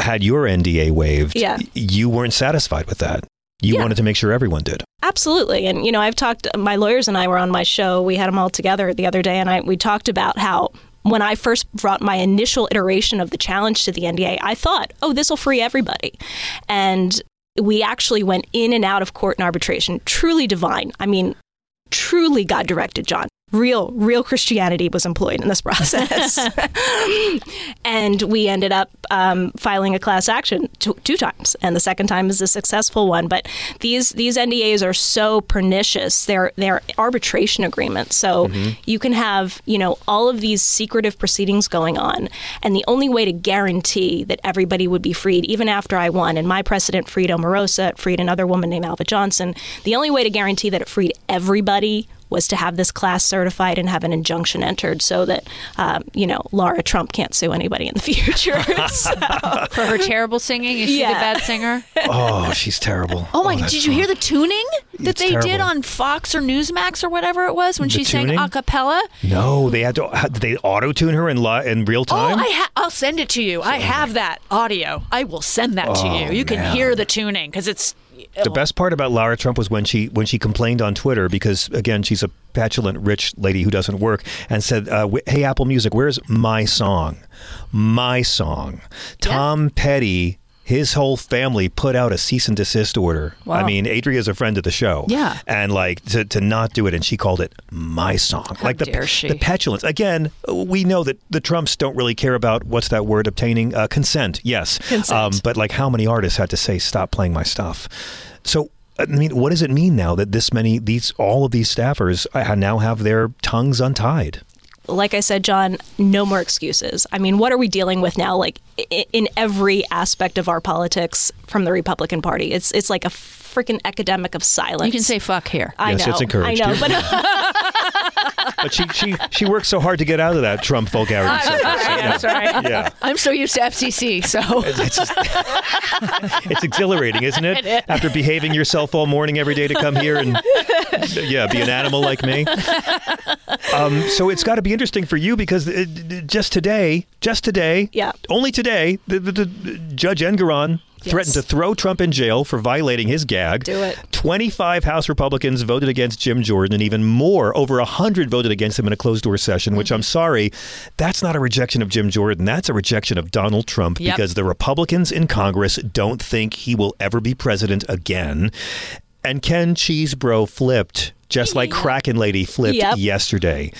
had your NDA waived, Yeah. you weren't satisfied with that. You Yeah. wanted to make sure everyone did. Absolutely. And, you know, I've talked, my lawyers and I were on my show. We had them all together the other day, and I, we talked about how when I first brought my initial iteration of the challenge to the NDA, I thought, oh, this will free everybody. And we actually went in and out of court and arbitration. Truly divine. I mean, truly God directed, John. Real, real Christianity was employed in this process. and we ended up um, filing a class action two, two times, and the second time is a successful one. But these these NDAs are so pernicious; they're they're arbitration agreements, so you can have you know all of these secretive proceedings going on, and the only way to guarantee that everybody would be freed, even after I won, and my precedent freed Omarosa, it freed another woman named Alva Johnson. The only way to guarantee that it freed everybody was to have this class certified and have an injunction entered so that, um, you know, Lara Trump can't sue anybody in the future. so, For her terrible singing, is she Yeah. the bad singer? Oh, she's terrible. Oh my! that did you hear the tuning that It's they did on Fox or Newsmax or whatever it was when The she sang a cappella? No, they had to. Did they auto tune her in li- in real time? Oh, I ha- I'll send it to you. I have that audio. I will send that to Oh, you. You can man. hear the tuning because it's. The best part about Lara Trump was when she when she complained on Twitter because again she's a petulant rich lady who doesn't work and said, uh, "Hey Apple Music, where's my song? My song." Tom Petty. His whole family put out a cease and desist order. I Wow. mean, Adria's a friend of the show. Yeah. And like to, to not do it, and she called it my song. like the, the petulance. Again, we know that the Trumps don't really care about what's that word obtaining uh, consent. Yes. Consent. Um, but like how many artists had to say stop playing my stuff so i mean what does it mean now that this many these all of these staffers uh, now have their tongues untied like I said, John, no more excuses. I mean, what are we dealing with now? Like in every aspect of our politics from the Republican Party, it's it's like a freaking academic of silence. You can say fuck here. I Yes, know. it's encouraged. I know, but but she she she works so hard to get out of that trump vulgarity circle, so, yeah. sorry. yeah I'm so used to FCC, so it's, just- it's exhilarating isn't it? It is. after behaving yourself all morning every day to come here and yeah be an animal like me um, so it's got to be interesting for you because uh, d- just today just today Yeah. only today the, the, the judge Engoron threatened to throw Trump in jail for violating his gag. Do it. 25 House Republicans voted against Jim Jordan, and even more, over 100 voted against him in a closed door session, which I'm mm-hmm. sorry, that's not a rejection of Jim Jordan. That's a rejection of Donald Trump Yep. because the Republicans in Congress don't think he will ever be president again. And Ken Chesebro flipped. Just like Kraken Lady flipped Yep. yesterday.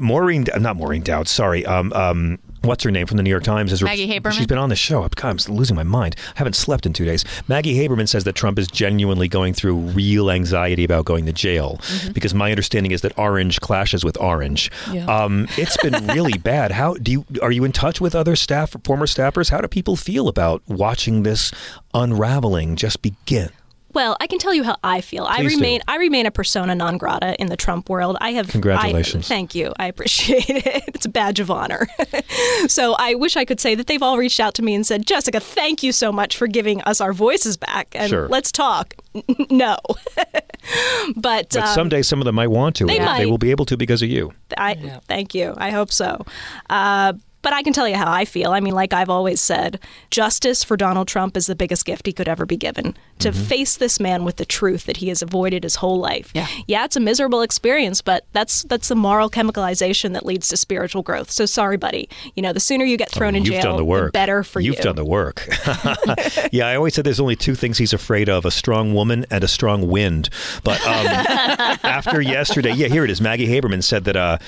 Maureen, not Maureen Dowd, sorry. Um, um, what's her name from the New York Times? Is Maggie Haberman? She's been on the show. God, I'm losing my mind. I haven't slept in two days. Maggie Haberman says that Trump is genuinely going through real anxiety about going to jail because my understanding is that orange clashes with orange. Yeah. Um, it's been really bad. How do you are you in touch with other staff, former staffers? How do people feel about watching this unraveling just begin? Well, I can tell you how I feel. I Please do. remain I remain a persona non grata in the Trump world. I have Congratulations. I, thank you. I appreciate it. It's a badge of honor. so I wish I could say that they've all reached out to me and said, Jessica, thank you so much for giving us our voices back and Sure. let's talk. no, but, But um, someday some of them might want to. they and might. They will be able to because of you. I thank you. I hope so. Uh, but I can tell you how I feel. I mean, like I've always said, justice for Donald Trump is the biggest gift he could ever be given. To face this man with the truth that he has avoided his whole life. Yeah. yeah, it's a miserable experience, but that's that's the moral chemicalization that leads to spiritual growth. So sorry, buddy. You know, the sooner you get thrown in Oh, You've jail, done the work. better for You've you. done the work. yeah, I always said there's only two things he's afraid of: a strong woman and a strong wind. But um, after yesterday, yeah, here it is. Maggie Haberman said that. Uh,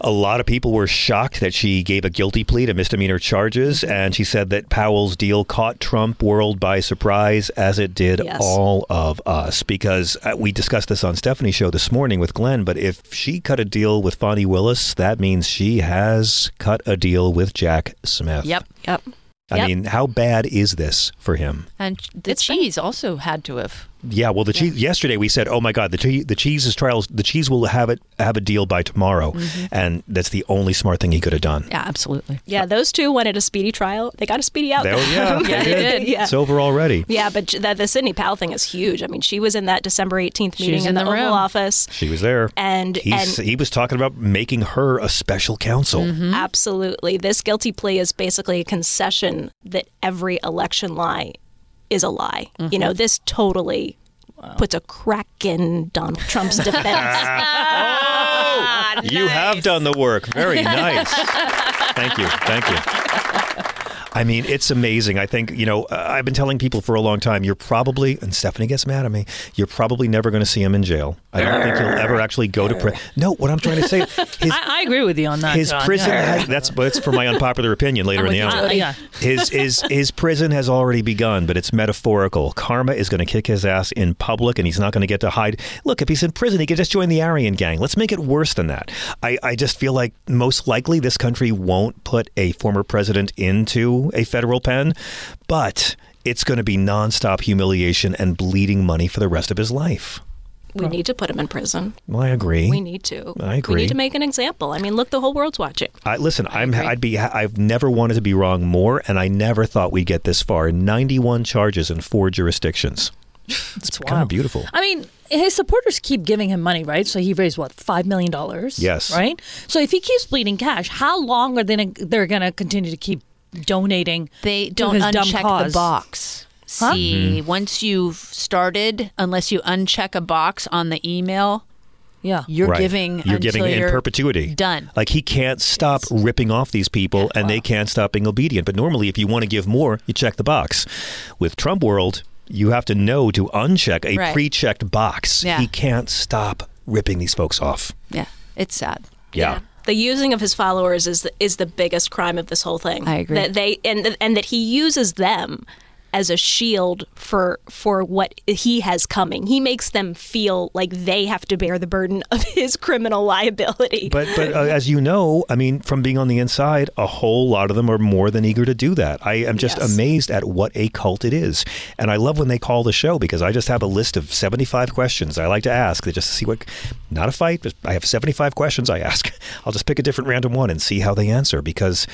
a lot of people were shocked that she gave a guilty plea to misdemeanor charges, and she said that Powell's deal caught Trump world by surprise, as it did Yes. all of us. Because uh, we discussed this on Stephanie's show this morning with Glenn, but if she cut a deal with Fani Willis, that means she has cut a deal with Jack Smith. Yep. Yep. I Yep. mean, how bad is this for him? And the cheese also had to have. Yeah, well, the cheese. Yesterday we said, "Oh my God, the cheese, the cheese is trials. The cheese will have it have a deal by tomorrow," and that's the only smart thing he could have done. Yeah, absolutely. Yeah, those two wanted a speedy trial. They got a speedy outcome. They- yeah, they Yeah, they did. did. Yeah. It's over already. Yeah, but j- that the Sidney Powell thing is huge. I mean, she was in that December 18th meeting in in the, the Oval. Office. She was there, And- He's, and- he was talking about making her a special counsel. Mm-hmm. Absolutely. This guilty plea is basically a concession that every election lie is a lie. You Mm-hmm. know, this totally puts a crack in Donald Trump's defense. You have done the work. Very nice. Thank you. Thank you. I mean, it's amazing. I think, you know, uh, I've been telling people for a long time, you're probably, and Stephanie gets mad at me, you're probably never going to see him in jail. I don't think he'll ever actually go to prison. No, what I'm trying to say, his, I, I agree with you on that. his John. prison, Yeah. has, that's, that's for my unpopular opinion later in the hour. yeah. His, his, his prison has already begun, but it's metaphorical. Karma is going to kick his ass in public, and he's not going to get to hide. Look, if he's in prison, he could just join the Aryan gang. Let's make it worse than that. I, I just feel like most likely this country won't put a former president into a federal pen, but it's going to be nonstop humiliation and bleeding money for the rest of his life. We need to put him in prison. Well, I agree. We need to. I agree. We need to make an example. I mean, look, the whole world's watching. I, listen, I'm. I'd be. I've never wanted to be wrong more, and I never thought we'd get this far. 91 charges in four jurisdictions. It's kind of beautiful. I mean, his supporters keep giving him money, right? So he raised what five million dollars. Yes. Right. So if he keeps bleeding cash, how long are they? They're going to continue to keep donating? They don't his dumb uncheck cause? the box. Huh? See, Mm-hmm. once you've started, unless you uncheck a box on the email, yeah, you're Right. giving You're until giving in you're perpetuity. Done. Like he can't stop ripping off these people, and they can't stop being obedient. But normally, if you want to give more, you check the box. With Trump World, you have to know to uncheck a Right. pre-checked box. Yeah. He can't stop ripping these folks off. Yeah, it's sad. Yeah. The using of his followers is the, is the biggest crime of this whole thing. I agree. That they and and that he uses them as a shield for for what he has coming. He makes them feel like they have to bear the burden of his criminal liability. But but uh, as you know, I mean, from being on the inside, a whole lot of them are more than eager to do that. I am just Yes. amazed at what a cult it is, and I love when they call the show because I just have a list of seventy-five questions I like to ask to just see what. Not a fight, but I have seventy-five questions I ask. I'll just pick a different random one and see how they answer because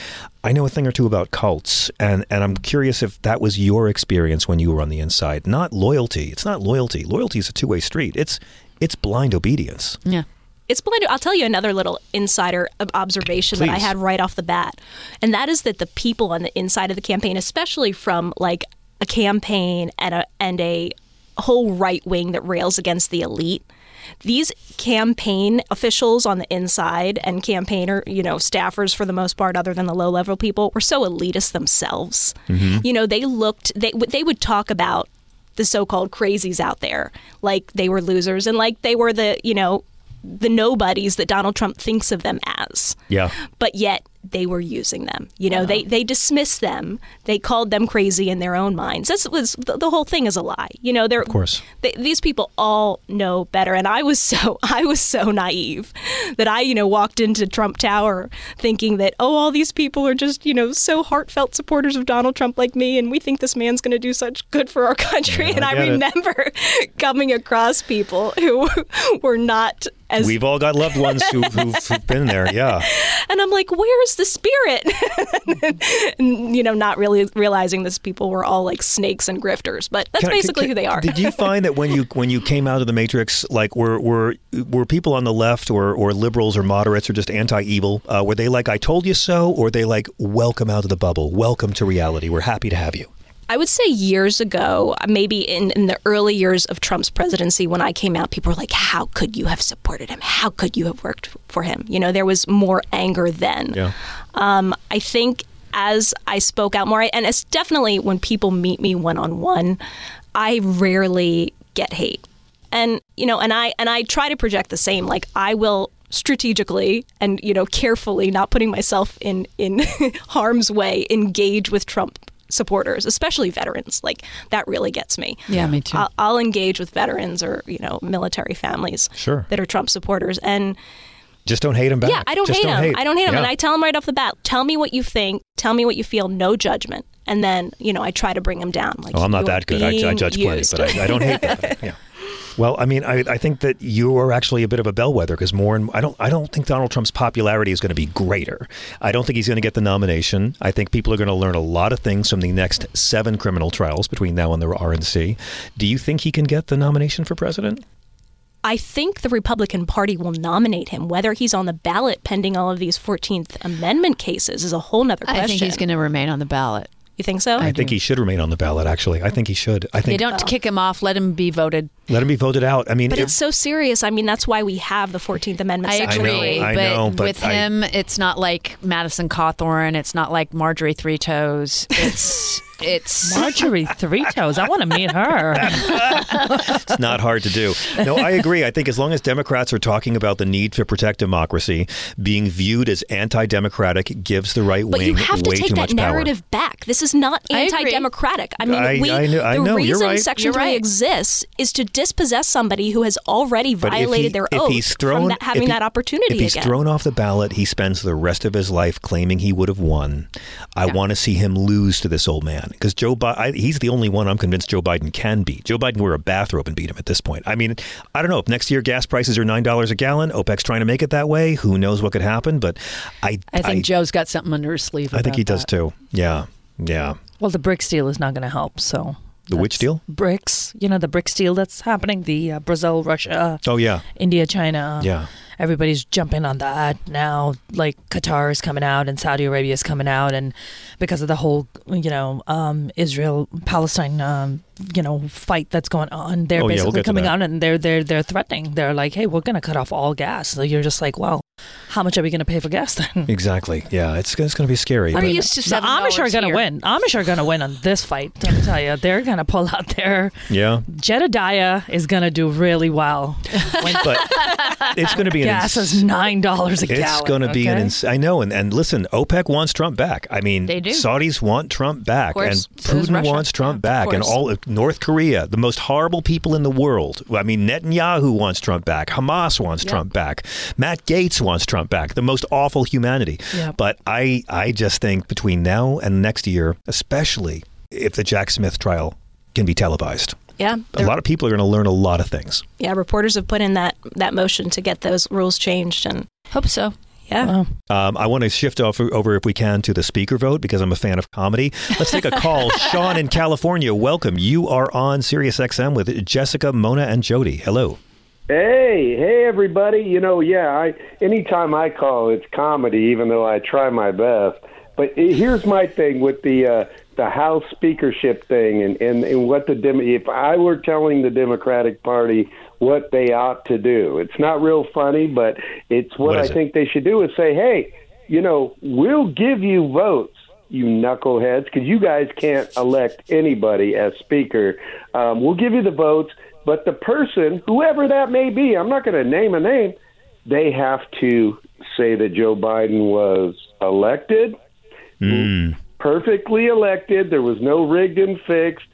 I know a thing or two about cults, and and I'm curious if that was your experience when you were on the inside. Not loyalty. It's not loyalty. Loyalty is a two-way street. It's it's blind obedience. Yeah. It's blind. I'll tell you another little insider ob- observation that I had right off the bat, and that is that the people on the inside of the campaign, especially from like a campaign and a and a whole right wing that rails against the elite, these campaign officials on the inside and campaigner, you know, staffers for the most part, other than the low level people, were so elitist themselves. Mm-hmm. You know, they looked they would- they would talk about the so-called crazies out there like they were losers and like they were the you know the nobodies that Donald Trump thinks of them as Yeah. but yet they were using them. You know, they they dismissed them. They called them crazy in their own minds. This was the, the whole thing is a lie. You know, they're Of course. they, these people all know better. And I was so I was so naive that I you know walked into Trump Tower thinking that oh all these people are just you know so heartfelt supporters of Donald Trump like me, and we think this man's going to do such good for our country. Yeah, and I I get it. remember coming across people who were not as We've all got loved ones who've, who've, who've been there. Yeah. and I'm like, where's the spirit? and, you know, not really realizing this people were all like snakes and grifters, but that's Can basically can- who they are. Did you find that when you when you came out of the Matrix, like were were were people on the left or or liberals or moderates or just anti-evil? Uh, were they like I told you so, or they like welcome out of the bubble, welcome to reality? We're happy to have you. I would say years ago, maybe in, in the early years of Trump's presidency, when I came out, people were like, How could you have supported him? How could you have worked for him? You know, there was more anger then. Yeah. Um, I think as I spoke out more, and it's definitely when people meet me one on one, I rarely get hate. And you know, and I and I try to project the same. Like I will strategically and you know carefully, not putting myself in in harm's way, engage with Trump supporters, especially veterans. Like that really gets me. Yeah, me too. I'll, I'll engage with veterans or you know military families Sure. that are Trump supporters and. Just don't hate him back. Yeah, I don't Just hate him. I don't hate him, Yeah. and I tell him right off the bat. Tell me what you think. Tell me what you feel. No judgment. And then you know I try to bring him down. Like Oh, I'm not that good. I, I being judge plenty, but I, I don't hate that. Yeah. Well, I mean, I, I think that you are actually a bit of a bellwether because more and I don't I don't think Donald Trump's popularity is going to be greater. I don't think he's going to get the nomination. I think people are going to learn a lot of things from the next seven criminal trials between now and the RNC. Do you think he can get the nomination for president? I think the Republican Party will nominate him. Whether he's on the ballot pending all of these Fourteenth Amendment cases is a whole nother question. I think he's going to remain on the ballot. You think so? I, think he should remain on the ballot. Actually, I think he should. I They think don't kick him off. Let him be voted. let him be voted out. I mean, But if- it's so serious. I mean, that's why we have the Fourteenth Amendment. I Section agree, three. I but, know, but with I- him, it's not like Madison Cawthorn. It's not like Marjorie Three Toes. It's it's Marjorie Three Toes. I want to meet her. it's not hard to do. No, I agree. I think as long as Democrats are talking about the need to protect democracy, being viewed as anti-democratic gives the right But wing you have to take that much power. narrative back. This is not anti-democratic. I mean, I- we, I know- I the know, reason right. Section You're 3 right. exists is to dispossess somebody who has already violated he- their oath he's thrown, from that, having he- that opportunity If he's again. thrown off the ballot, he spends the rest of his life claiming he would have won. I want to see him lose to this old man. Because Joe Biden, he's the only one I'm convinced Joe Biden can beat. Joe Biden can wear a bathrobe and beat him at this point. I mean, I don't know if next year gas prices are nine dollars a gallon. OPEC's trying to make it that way. Who knows what could happen? But I, I think Joe's got something under his sleeve. I think about he does that. too. Yeah, yeah. Well, the BRICS deal is not going to help. So The which deal? BRICS, you know, the BRICS deal that's happening. The uh, Brazil, Russia, Oh yeah, India, China. yeah. Everybody's jumping on that now. Like Qatar is coming out and Saudi Arabia is coming out, and because of the whole, you know, um, Israel Palestine, um, you know, fight that's going on, they're Oh, yeah, we'll basically coming that. out and they're they're they're threatening. They're like, hey, we're going to cut off all gas. So you're just like, well, how much are we going to pay for gas then? Exactly. Yeah, it's it's going to be scary. I'm but- used to the Amish are going to win. Amish are going to win on this fight. Let me tell you, they're going to pull out their yeah, Jedediah is going to do really well. When but it's going to be an gas is nine dollars a gallon. It's going to be an okay? ins- I know, and, and listen, OPEC wants Trump back. I mean, They do. Saudis want Trump back, Of and Putin Russia. wants Trump back, and all North Korea, the most horrible people in the world. I mean, Netanyahu wants Trump back. Hamas wants Trump back. Matt Gaetz wants Trump back. The most awful humanity. Yep. But I, I just think between now and next year, especially if the Jack Smith trial can be televised. Yeah, A lot of people are going to learn a lot of things. yeah. Reporters have put in that that motion to get those rules changed, and hope so. Yeah. Um, I want to shift off, over, if we can, to the speaker vote because I'm a fan of comedy. Let's take a call. Sean in California, welcome. You are on Sirius XM with Jessica, Mona, and Jody. Hello. Hey, hey, everybody! You know, yeah, I anytime I call, it's comedy, even though I try my best. But eh, here's my thing with the uh, the House speakership thing, and and, and what the Dem- if I were telling the Democratic Party what they ought to do, it's not real funny, but it's what, What I it? think they should do is say, hey, you know, we'll give you votes. You knuckleheads, because you guys can't elect anybody as speaker. Um, we'll give you the votes, but the person, whoever that may be, I'm not going to name a name, they have to say that Joe Biden was elected, perfectly elected. There was no rigged and fixed.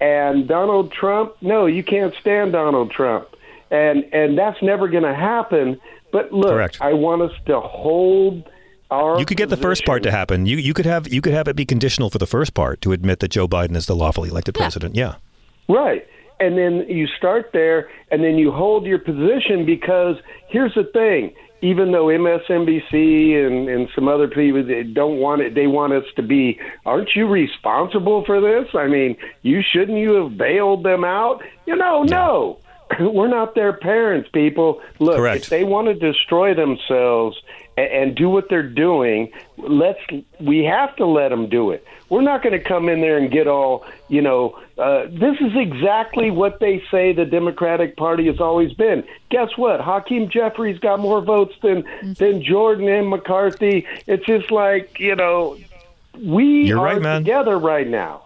And Donald Trump, no, you can't stand Donald Trump. And and that's never going to happen. But look, Correct. I want us to hold our You could get the first part to happen. You you could have you could have it be conditional for the first part to admit that Joe Biden is the lawfully elected president. Yeah. Right. And then you start there and then you hold your position because here's the thing. Even though MSNBC and, and some other people they don't want it, they want us to be, aren't you responsible for this? I mean, you shouldn't you have bailed them out? You know, no. We're not their parents, people. Look, Correct. if they want to destroy themselves and, and do what they're doing, let's. We have to let them do it. We're not going to come in there and get all, you know. Uh, this is exactly what they say the Democratic Party has always been. Guess what? Hakeem Jeffries got more votes than than Jordan and McCarthy. It's just like you know, we You're are right, man. together right now.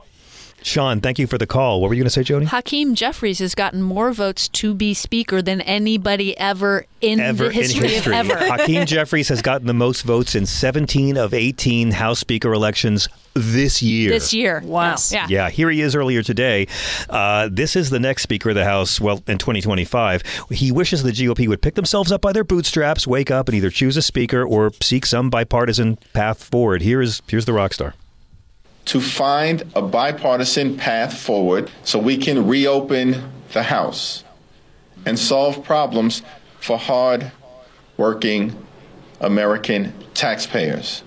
Sean, thank you for the call. What were you going to say, Jody? Hakeem Jeffries has gotten more votes to be speaker than anybody ever in ever the history, in history. of ever. Hakeem Jeffries has gotten the most votes in 17 of 18 House Speaker elections this year. This year. Wow. Yeah. Yeah, here he is earlier today. Uh, this is the next Speaker of the House, well, in 2025. He wishes the GOP would pick themselves up by their bootstraps, wake up, and either choose a Speaker or seek some bipartisan path forward. Here is here's the rock star. To find a bipartisan path forward so we can reopen the House and solve problems for hard working American taxpayers.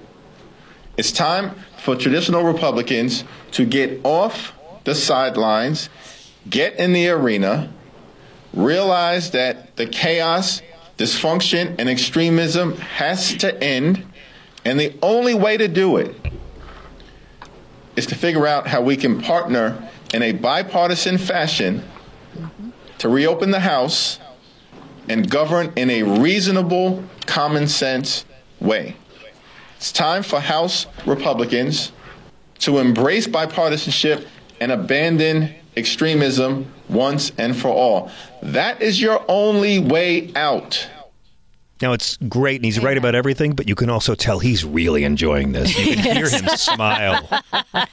It's time for traditional Republicans to get off the sidelines, get in the arena, realize that the chaos, dysfunction, and extremism has to end, and the only way to do it is to figure out how we can partner in a bipartisan fashion to reopen the House and govern in a reasonable, common sense way. It's time for House Republicans to embrace bipartisanship and abandon extremism once and for all. That is your only way out. Now it's great, and he's right about everything, but you can also tell he's really enjoying this. You can hear him smile.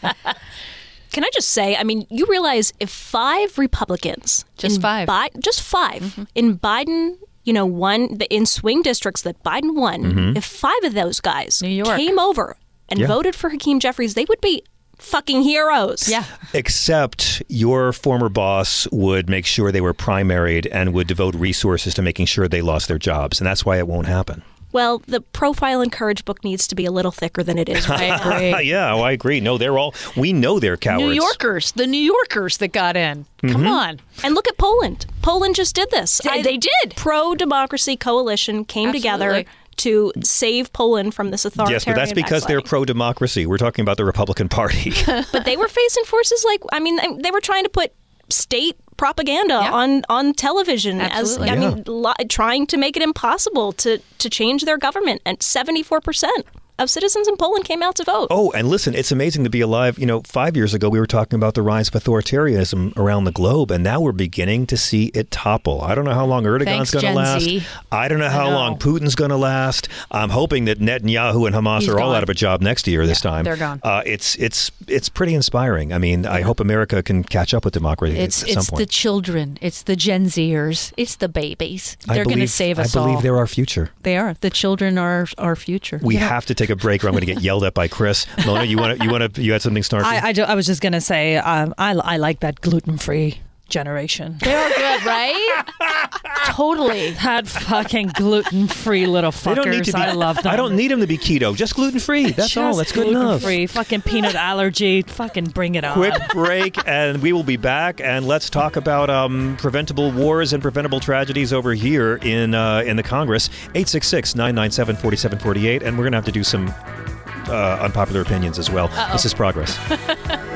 Can I just say, I mean, you realize if five Republicans, just five, just 5 in Biden, you know, won the, in swing districts that Biden won, Mm-hmm. Mhm. if five of those guys came over and Yeah. voted for Hakeem Jeffries, they would be fucking heroes. Yeah. Except your former boss would make sure they were primaried and would devote resources to making sure they lost their jobs. And that's why it won't happen. Well, the profile and courage book needs to be a little thicker than it is. Right now. yeah, oh, I agree. No, they're all, we know they're cowards. New Yorkers, the New Yorkers that got in. Come Mhm. on. And look at Poland. Poland just did this. They- they did. Pro democracy coalition came together Absolutely. To save Poland from this authoritarian. Yes, but that's because they're pro democracy. We're talking about the Republican Party. but they were facing forces like I mean they- they were trying to put state propaganda on on television Absolutely. as I Yeah. mean lo- trying to make it impossible to to change their government at 74% of citizens in Poland came out to vote. Oh, and listen, it's amazing to be alive. You know, five years ago, we were talking about the rise of authoritarianism around the globe, and now we're beginning to see it topple. I don't know how long Erdogan's going to last. Z. I don't know how know. long Putin's going to last. I'm hoping that Netanyahu and Hamas He's are all out of a job next year this time. they're gone. Uh, it's it's it's pretty inspiring. I mean, I hope America can catch up with democracy It's at some it's point. the children. It's the Gen Zers. It's the babies. They're going to save us I believe all. they're our future. They are. The children are our future. We have to take a break, or I'm going to get yelled at by Chris. Mona, you want to you want to you had something snarky? I, I, do- I was just gonna say um, I, I like that gluten free generation. They're good, right? totally. That fucking gluten free little fuckers. They don't need to be, I love them. I don't need them to be keto. Just gluten free. That's all. That's good enough. Free, fucking peanut allergy. Fucking bring it on. Quick break, and we will be back. And let's talk about um, preventable wars and preventable tragedies over here in uh, in the Congress. 866-997-4748. And we're going to have to do some uh, unpopular opinions as well. Uh-oh. This is progress.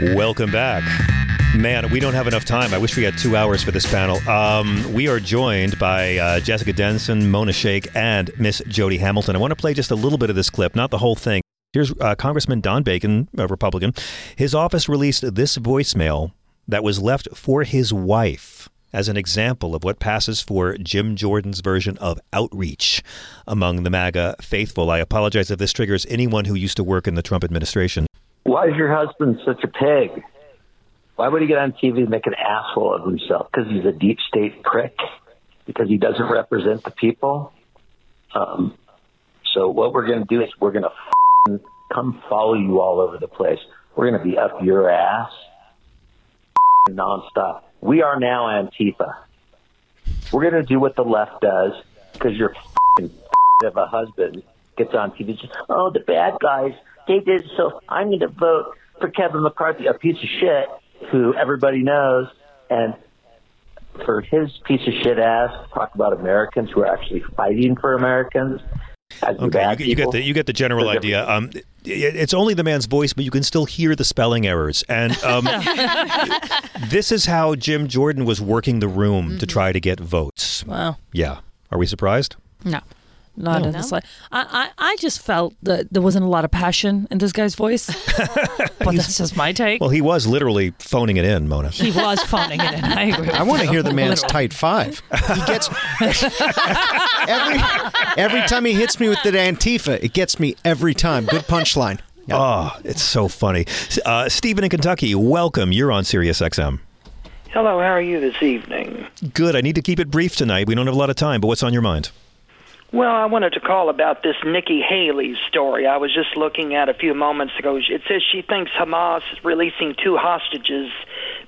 Welcome back. Man, we don't have enough time. I wish we had two hours for this panel. Um, we are joined by uh, Jessica Denson, Mona Shaikh, and Miss Jody Hamilton. I want to play just a little bit of this clip, not the whole thing. Here's uh, Congressman Don Bacon, a Republican. His office released this voicemail that was left for his wife as an example of what passes for Jim Jordan's version of outreach among the MAGA faithful. I apologize if this triggers anyone who used to work in the Trump administration. Why is your husband such a pig? Why would he get on TV and make an asshole of himself? Because he's a deep state prick? Because he doesn't represent the people? Um, so what we're going to do is we're going to come follow you all over the place. We're going to be up your ass nonstop. We are now Antifa. We're going to do what the left does because your of a husband gets on TV. Just, oh, the bad guys, they did so. I'm going to vote for Kevin McCarthy, a piece of shit who everybody knows, and for his piece of shit ass talk about Americans who are actually fighting for Americans. Okay, you, you get the you get the general idea. Um, it- it's only the man's voice, but you can still hear the spelling errors. And um, this is how Jim Jordan was working the room to try to get votes. Wow. Yeah. Are we surprised? No. Not No. in the slight. I, I, I just felt that there wasn't a lot of passion in this guy's voice. but that's just my take. Well, he was literally phoning it in, Mona. he was phoning it in. I agree. I want to hear the man's Literally. tight five. He gets every every time he hits me with the Antifa, it gets me every time. Good punchline. Oh, it's so funny. Uh, Stephen in Kentucky, welcome. You're on Sirius XM. Hello, how are you this evening? Good. I need to keep it brief tonight. We don't have a lot of time, but what's on your mind? Well, I wanted to call about this Nikki Haley story. I was just looking at a few moments ago. It says she thinks Hamas releasing two hostages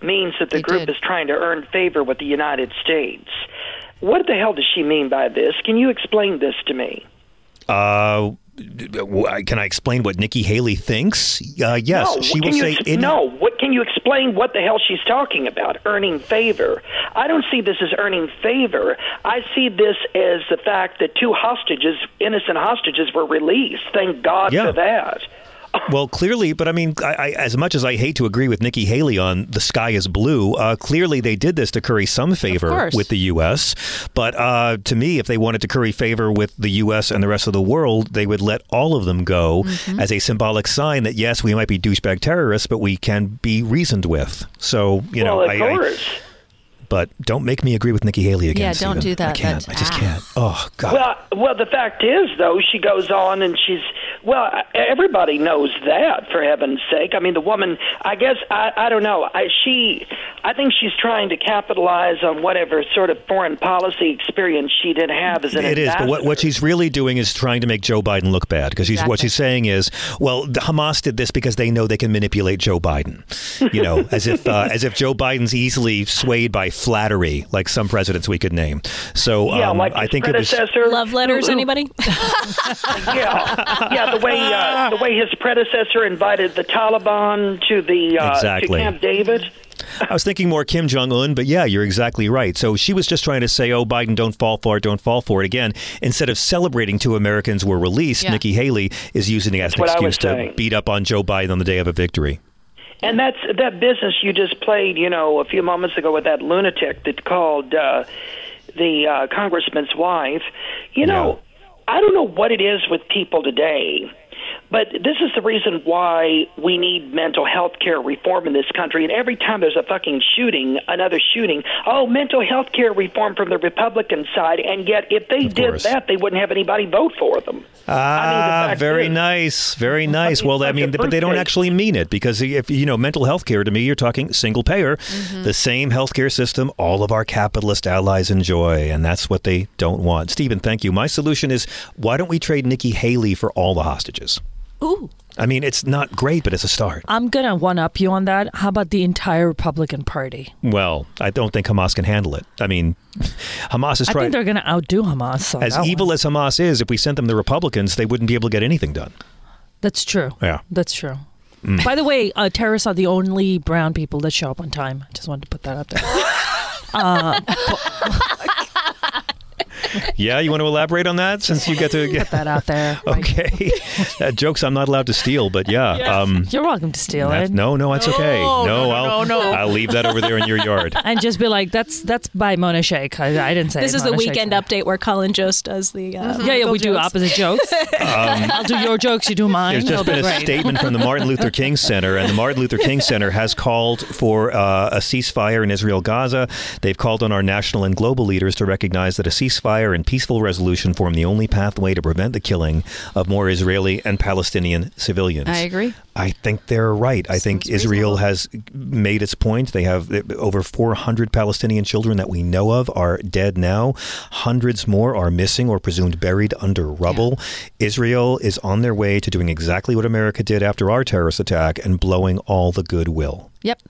means that the group is trying to earn favor with the United States. What the hell does she mean by this? Can you explain this to me? Uh, w- can I explain what Nikki Haley thinks? Uh, yes, no, she will say ex- any- no. What can you explain? What the hell she's talking about? Earning favor. I don't see this as earning favor. I see this as the fact that two hostages, innocent hostages, were released. Thank God Yeah. for that. Well, clearly, but I mean, I, I, as much as I hate to agree with Nikki Haley on the sky is blue, uh, clearly they did this to curry some favor with the U.S. But uh, to me, if they wanted to curry favor with the U.S. and the rest of the world, they would let all of them go Mm-hmm. as a symbolic sign that yes, we might be douchebag terrorists, but we can be reasoned with. So you know, well, of I, I, course. But don't make me agree with Nikki Haley again. Yeah, don't Stephen. do that. I can't. That's- I just ah. can't. Oh God. Well, well, the fact is, though, she goes on and she's well. Everybody knows that, for heaven's sake. I mean, the woman. I guess I. I don't know. I she. I think she's trying to capitalize on whatever sort of foreign policy experience she did have as an ambassador. It is, but what, what she's really doing is trying to make Joe Biden look bad because she's what she's saying is, well, the Hamas did this because they know they can manipulate Joe Biden, you know, as if uh, as if Joe Biden's easily swayed by flattery, like some presidents we could name. So yeah, um, like I his think it was. predecessor. Love letters, who- who- anybody? yeah, yeah. The way uh, the way his predecessor invited the Taliban to the uh, Exactly. to Camp David. I was thinking more Kim Jong Un, but yeah, you're exactly right. So she was just trying to say, "Oh, Biden, don't fall for it, don't fall for it." Again, instead of celebrating two Americans were released, Yeah. Nikki Haley is using it as an what I was excuse to saying. beat up on Joe Biden on the day of a victory. And that's that business you just played, you know, a few moments ago with that lunatic that called uh, the uh, congressman's wife. You know, I don't know what it is with people today, but this is the reason why we need mental health care reform in this country. And every time there's a fucking shooting, another shooting, oh, mental health care reform from the Republican side. And yet, if they Of did course. that, they wouldn't have anybody vote for them. Ah, fact very is- nice, very nice. Well, I mean, but they don't fruitcake. actually mean it because if you know mental health care to me, you're talking single payer, Mm-hmm. the same healthcare system all of our capitalist allies enjoy, and that's what they don't want. Stephen, thank you. My solution is why don't we trade Nikki Haley for all the hostages? Ooh. I mean, it's not great, but it's a start. I'm gonna one up you on that. How about the entire Republican Party? Well, I don't think Hamas can handle it. I mean, Hamas is I trying. think they're gonna outdo Hamas. As evil one. as Hamas is, if we sent them the Republicans, they wouldn't be able to get anything done. That's true. Yeah. That's true. Mm. By the way, uh, terrorists are the only brown people that show up on time. I just wanted to put that out there. uh, Yeah, you want to elaborate on that since you get to get put that out there. Okay, uh, jokes I'm not allowed to steal, but yeah. Um, You're welcome to steal it. no, no, that's okay. No, No, no, no, I'll no, no. I'll leave that over there in your yard. And just be like, that's that's by Mona Shaikh. I, I didn't say This it. is the Mona Shaikh weekend said update where Colin Jost does the. Uh, it. Yeah, yeah, we do opposite jokes. I'll do your jokes, you do mine. There's just It'll been be a great. statement from the Martin Luther King Center, and the Martin Luther King Center has called for uh, a ceasefire in Israel Gaza. They've called on our national and global leaders to recognize that a ceasefire and peaceful resolution form the only pathway to prevent the killing of more Israeli and Palestinian civilians. I agree. I think they're right. I think Israel has made its point. They have uh, over 400 Palestinian children that we know of are dead now. Hundreds more are missing or presumed buried under rubble. Israel is on their way to doing exactly what America did after our terrorist attack and blowing all the goodwill. Yep,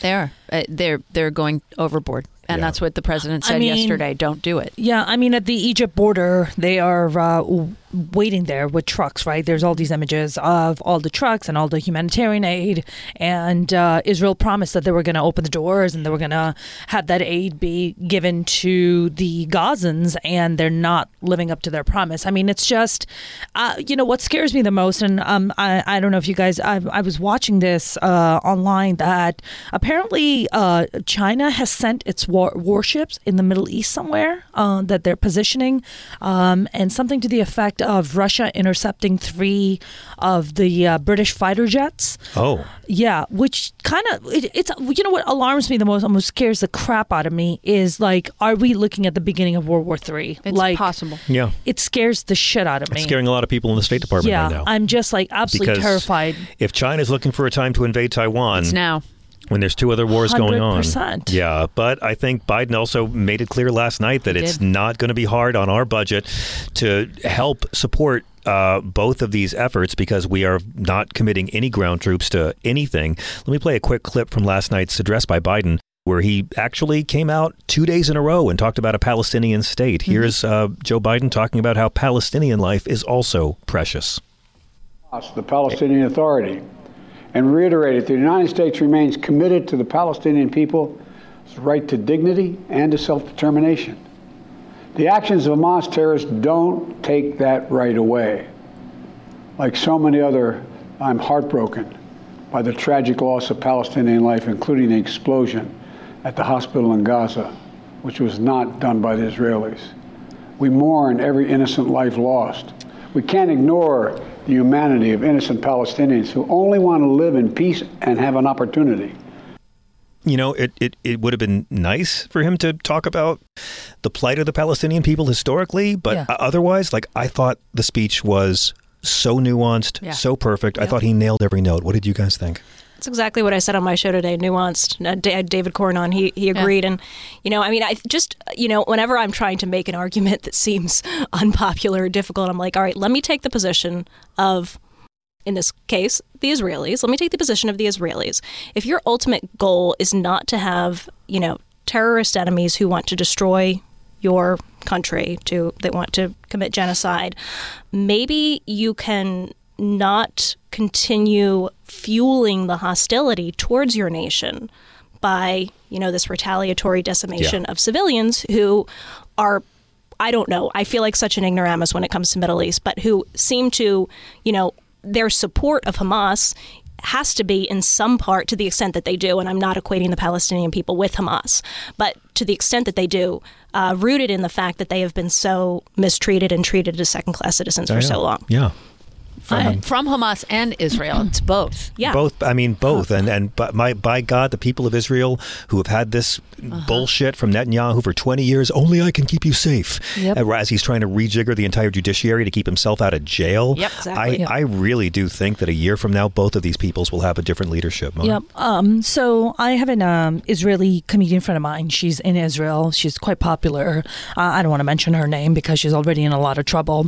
they are. Uh, they're they're going overboard, and that's what the president I said mean- yesterday. Don't do it. Yeah, I mean, at the Egypt border, they are uh, w- waiting there with trucks, right? There's all these images of all the trucks and all the humanitarian aid. And uh, Israel promised that they were going to open the doors and they were going to have that aid be given to the Gazans, and they're not living up to their promise. I mean, it's just, uh, you know, what scares me the most, and um, I, I don't know if you guys, I, I was watching this uh, online that apparently uh, China has sent its war- warships in the Middle East somewhere uh, that they're positioning, um, and something to the effect of Russia intercepting three of the uh, British fighter jets. Oh. Yeah, which kind of it, it's you know what alarms me the most, almost scares the crap out of me is like, are we looking at the beginning of World War Three? It's like, possible. Yeah. It scares the shit out of me. It's scaring a lot of people in the State Department yeah, right now. I'm just like absolutely Because terrified. If China's looking for a time to invade Taiwan, It's now. When there's two other wars going on. Yeah, but I think Biden also made it clear last night that He it's did. not going to be hard on our budget to help support uh, both of these efforts because we are not committing any ground troops to anything. Let me play a quick clip from last night's address by Biden. Where he actually came out two days in a row and talked about a Palestinian state. Here's uh, Joe Biden talking about how Palestinian life is also precious. the Palestinian Authority, and reiterated the United States remains committed to the Palestinian people's right to dignity and to self determination. The actions of Hamas terrorists don't take that right away. Like so many other I'm heartbroken by the tragic loss of Palestinian life, including the explosion at the hospital in Gaza, which was not done by the Israelis. We mourn every innocent life lost. We can't ignore the humanity of innocent Palestinians who only want to live in peace and have an opportunity. You know, it, it, it would have been nice for him to talk about the plight of the Palestinian people historically, but Yeah. otherwise, like, I thought the speech was so nuanced, Yeah. so perfect. I thought he nailed every note. What did you guys think? That's exactly what I said on my show today. Nuanced. Uh, Da- David Cornon, he he agreed, and you know, I mean, I just you know, whenever I'm trying to make an argument that seems unpopular or difficult, I'm like, all right, let me take the position of, in this case, the Israelis. Let me take the position of the Israelis. If your ultimate goal is not to have you know terrorist enemies who want to destroy your country to that want to commit genocide maybe you can not continue fueling the hostility towards your nation by you know this retaliatory decimation Yeah. of civilians who are I don't know. I feel like such an ignoramus when it comes to Middle East, but who seem to, you know, their support of Hamas has to be in some part to the extent that they do, and I'm not equating the Palestinian people with Hamas, but to the extent that they do, uh, rooted in the fact that they have been so mistreated and treated as second class citizens for so long. Yeah. Uh, from Hamas and Israel. It's both. Yeah. Both, I mean, both, and and by, my, by God, the people of Israel who have had this Uh-huh. bullshit from Netanyahu for twenty years. Only I can keep you safe. Yep. Uh, As he's trying to rejigger the entire judiciary to keep himself out of jail. Yep, exactly. I, Yep. I really do think that a year from now, both of these peoples will have a different leadership. Mona. Yep. Um, so I have an um, Israeli comedian friend of mine. She's in Israel. She's quite popular. Uh, I don't want to mention her name because she's already in a lot of trouble.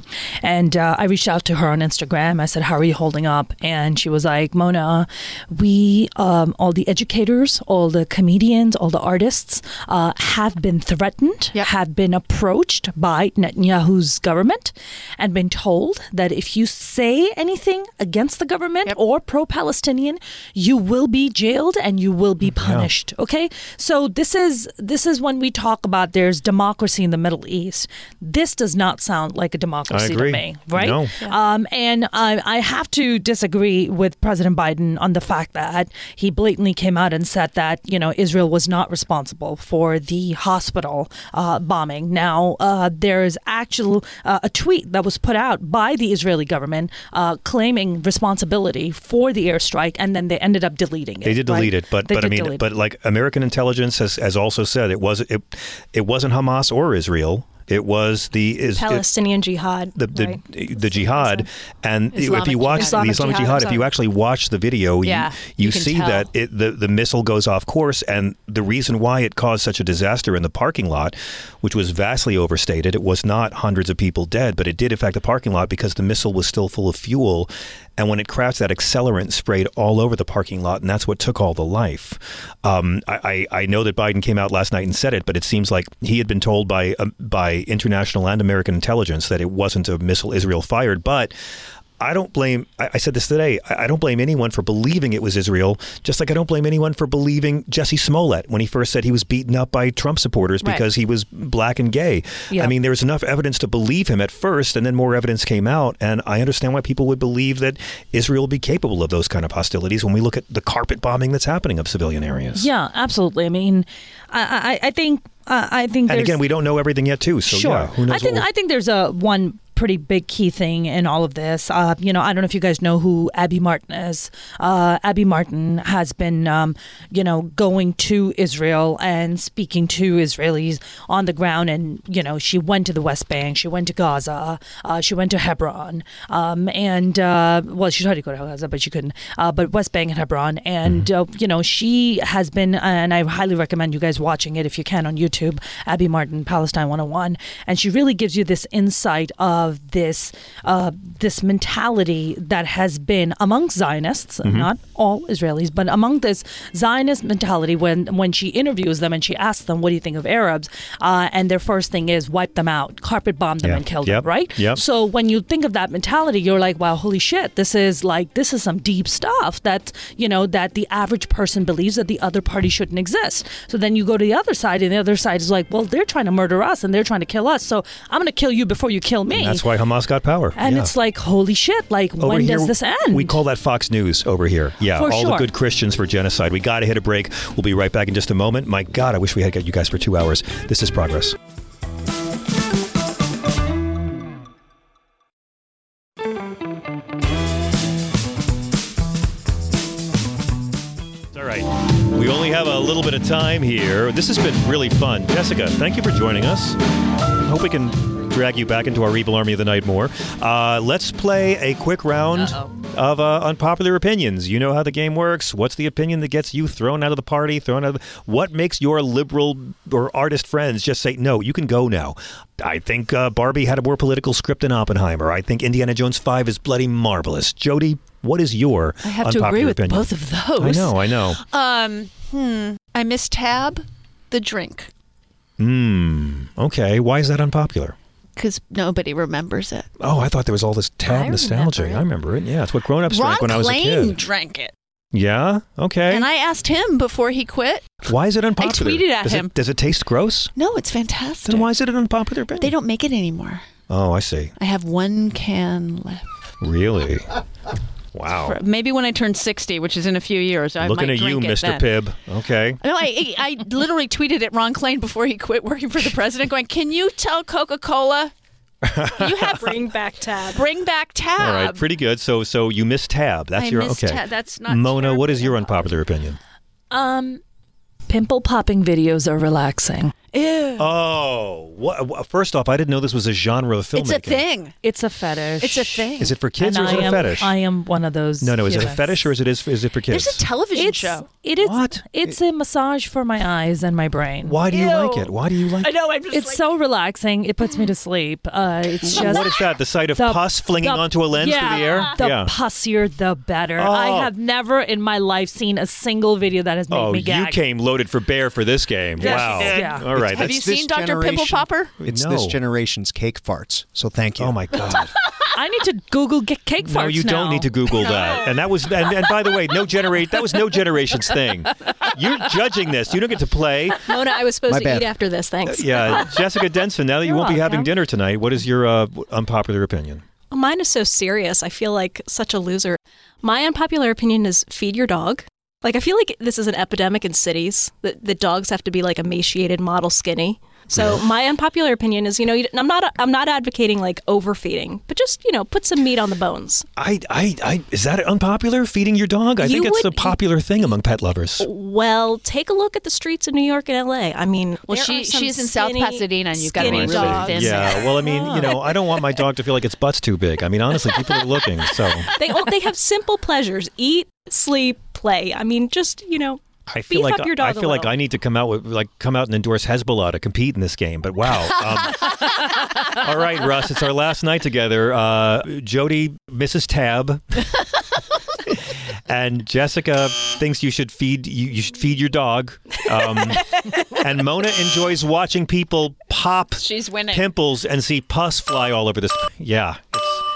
And uh, I reached out to her on Instagram. I said, "How are you holding up?" And she was like, "Mona, we, um, all the educators, all the comedians, all the artists, uh, have been threatened, have been approached by Netanyahu's government, and been told that if you say anything against the government or pro-Palestinian, you will be jailed and you will be punished. Okay, so this is this is when we talk about there's democracy in the Middle East. This does not sound like a democracy to me, right? No. Um, and I, I have to disagree with President Biden on the fact that he blatantly came out and said that you know Israel was not responsible for the hospital uh, bombing. Now uh, there is actual uh, a tweet that was put out by the Israeli government uh, claiming responsibility for the airstrike, and then they ended up deleting it. They did right? delete it, but They but I mean, but like American intelligence has, has also said it was it it wasn't Hamas or Israel. It was the is it- Palestinian jihad. the the, right? the jihad, and if you watch jihad. the Islamic Islamic jihad, jihad, if you actually watch the video, Yeah, you you you see tell. that it, the the missile goes off course, and the reason why it caused such a disaster in the parking lot, which was vastly overstated, it was not hundreds of people dead, but it did affect the parking lot because the missile was still full of fuel, and when it crashed, that accelerant sprayed all over the parking lot, and that's what took all the life. Um, I, I I know that Biden came out last night and said it, but it seems like he had been told by um, by international and American intelligence that it wasn't a missile Israel fired, but. I don't blame. I I said this today. I I don't blame anyone for believing it was Israel. Just like I don't blame anyone for believing Jussie Smollett when he first said he was beaten up by Trump supporters Right. because he was black and gay. Yeah. I mean, there was enough evidence to believe him at first, and then more evidence came out. And I understand why people would believe that Israel would be capable of those kind of hostilities when we look at the carpet bombing that's happening of civilian areas. Yeah, absolutely. I mean, I I, I think uh, I think And again, we don't know everything yet, too. So sure. yeah, who knows? I think I think there's a one pretty big key thing in all of this. Uh, you know, I don't know if you guys know who Abby Martin is. Uh, Abby Martin has been, um, you know, going to Israel and speaking to Israelis on the ground, and you know, she went to the West Bank, she went to Gaza, uh, she went to Hebron, um, and uh, well, she tried to go to Gaza, but she couldn't. Uh, but West Bank and Hebron, and uh, you know, she has been, and I highly recommend you guys watching it if you can on YouTube. Abby Martin, Palestine 101, and she really gives you this insight of this uh, this mentality that has been among Zionists, Mhm. not all Israelis, but among this Zionist mentality. When when she interviews them and she asks them, "What do you think of Arabs?" Uh, and their first thing is wipe them out, carpet bomb them, Yeah. and kill Yep. them. Right? Yep. So when you think of that mentality, you're like, "Wow, holy shit! This is like this is some deep stuff that you know that the average person believes that the other party shouldn't exist." So then you go to the other side, and the other side is like, "Well, they're trying to murder us and they're trying to kill us, so I'm going to kill you before you kill me." That's why Hamas got power. And Yeah. it's like, holy shit! Like, Over when here, does this end? We call that Fox News over here. Yeah, For all the good Christians for genocide. We got to hit a break. We'll be right back in just a moment. My God, I wish we had got you guys for two hours. This is progress. All right. We only have a little bit of time here. This has been really fun. Jessica, thank you for joining us. I hope we can drag you back into our Rebel Army of the Night more. Uh, let's play a quick round of uh, unpopular opinions. You know how the game works. What's the opinion that gets you thrown out of the party? Thrown out of the, what makes your liberal or artist friends just say no? You can go now. I think uh, Barbie had a more political script than Oppenheimer. I think Indiana Jones Five is bloody marvelous. Jody, what is your I have to agree with opinion? both of those. I know. I know. Um, hmm. I miss Tab, the drink, Hmm. Okay. Why is that unpopular? Because nobody remembers it. Oh, I thought there was all this tab I nostalgia. remember. I remember it. Yeah, it's what grown-ups Ron drank when I was a kid. drank it, Yeah. Okay. and I asked him before he quit. why is it unpopular? I tweeted at does him. It, does it taste gross? No, it's fantastic. Then why is it an unpopular opinion? They don't make it anymore. Oh, I see. I have one can left. Really? Wow. For- maybe when I turn 60, which is in a few years, I Looking might at you, it Mr. then. Pibb. Okay. No, I, I I literally tweeted at Ron Klain before he quit working for the president, going, "Can you tell Coca Cola you have bring back tab, bring back tab?" All right. Pretty good. So, so you miss tab. That's I your okay. tab. That's not Mona, what is your unpopular opinion? Um, pimple popping videos are relaxing. Ew. Oh, what, what- first off, I didn't know this was a genre of filmmaking. It's a thing. It's a fetish. It's a thing. Is it for kids And or is I it a am, fetish? I am one of those. no, no. Is it a fetish or is it is, is it for kids? There's a television It's, show. It is. What? It's a massage for my eyes and my brain. Why do you like it? Why do you like it? I know. I'm just It's like, so relaxing. It puts me to sleep. Uh, it's just. what is that? The sight of the- pus flinging the- onto a lens yeah, through the air? The yeah. pussier, the better. I Oh. have never in my life seen a single video that has made me go. Oh, me you came loaded for bear for this game. Yes, wow. Yeah. All right. Have that's- you seen Dr. Pimple Popper? It's No. this generation's cake farts. So thank you. Oh my god. I need to Google get cake farts No, you now. don't need to Google that. And that was, and, and by the way, no generate. That was no generation's thing. You're judging this. You don't get to play. Mona, I was supposed My to bad. eat after this. Thanks. Yeah, Jessica Denson. Now that you You're won't be having dinner tonight, what is your uh, unpopular opinion? Mine is so serious. I feel like such a loser. My unpopular opinion is feed your dog. Like I feel like this is an epidemic in cities that the dogs have to be like emaciated, model skinny. So my unpopular opinion is, you know, I'm not I'm not advocating like overfeeding, but just you know, put some meat on the bones. I, I, I, is that unpopular? Feeding your dog? I You think it's would- a popular thing among pet lovers. Well, take a look at the streets of New York and LA. I mean, Well, there she- are some she's in South Pasadena, and you've gotta skinny be dogs. thin Yeah, well, I mean, you know, I don't want my dog to feel like its butt's too big. I mean, honestly, people are looking. So They all, they have simple pleasures: eat, sleep, play. I mean, just you know, I feel beef like dog feel like. I need to come out with like come out and endorse Hezbollah to compete in this game. But wow. Um, all right, Russ, it's our last night together. Uh, Jody, Mrs. Tab. And Jessica thinks you should feed you, you should feed your dog, um, and Mona enjoys watching people pop She's winning. pimples and see pus fly all over this. Yeah,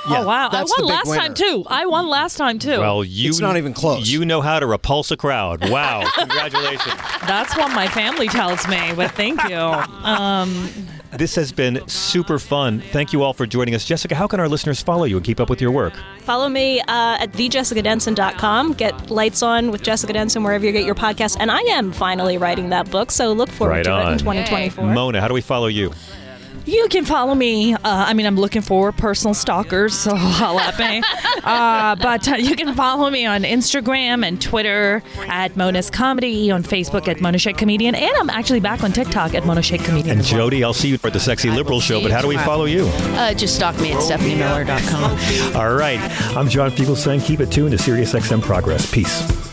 oh wow! I that's the won last winner. time too. I won last time too. well, you It's not even close. You know how to repulse a crowd. Wow, congratulations. That's what my family tells me. But thank you. Um, This has been super fun. Thank you all for joining us. Jessica, how can our listeners follow you and keep up with your work? Follow me uh, at thejessicadenson.com. Get Lights On with Jessica Denson wherever you get your podcast. And I am finally writing that book, so look forward right to on. it in 2024. Mona, how do we follow you? You can follow me. Uh, I mean, I'm looking for personal stalkers, so holla at me. Uh, but uh, you can follow me on Instagram and Twitter at Mona's Comedy, on Facebook at Mona Shaikh Comedian, and I'm actually back on TikTok at Mona Shaikh Comedian. And as well. Jody, I'll see you at the Sexy Liberal Show, but how do we follow you? Uh, just stalk me at stephaniemiller.com. All right. I'm John Fugel saying keep it tuned to SiriusXM Progress. Peace.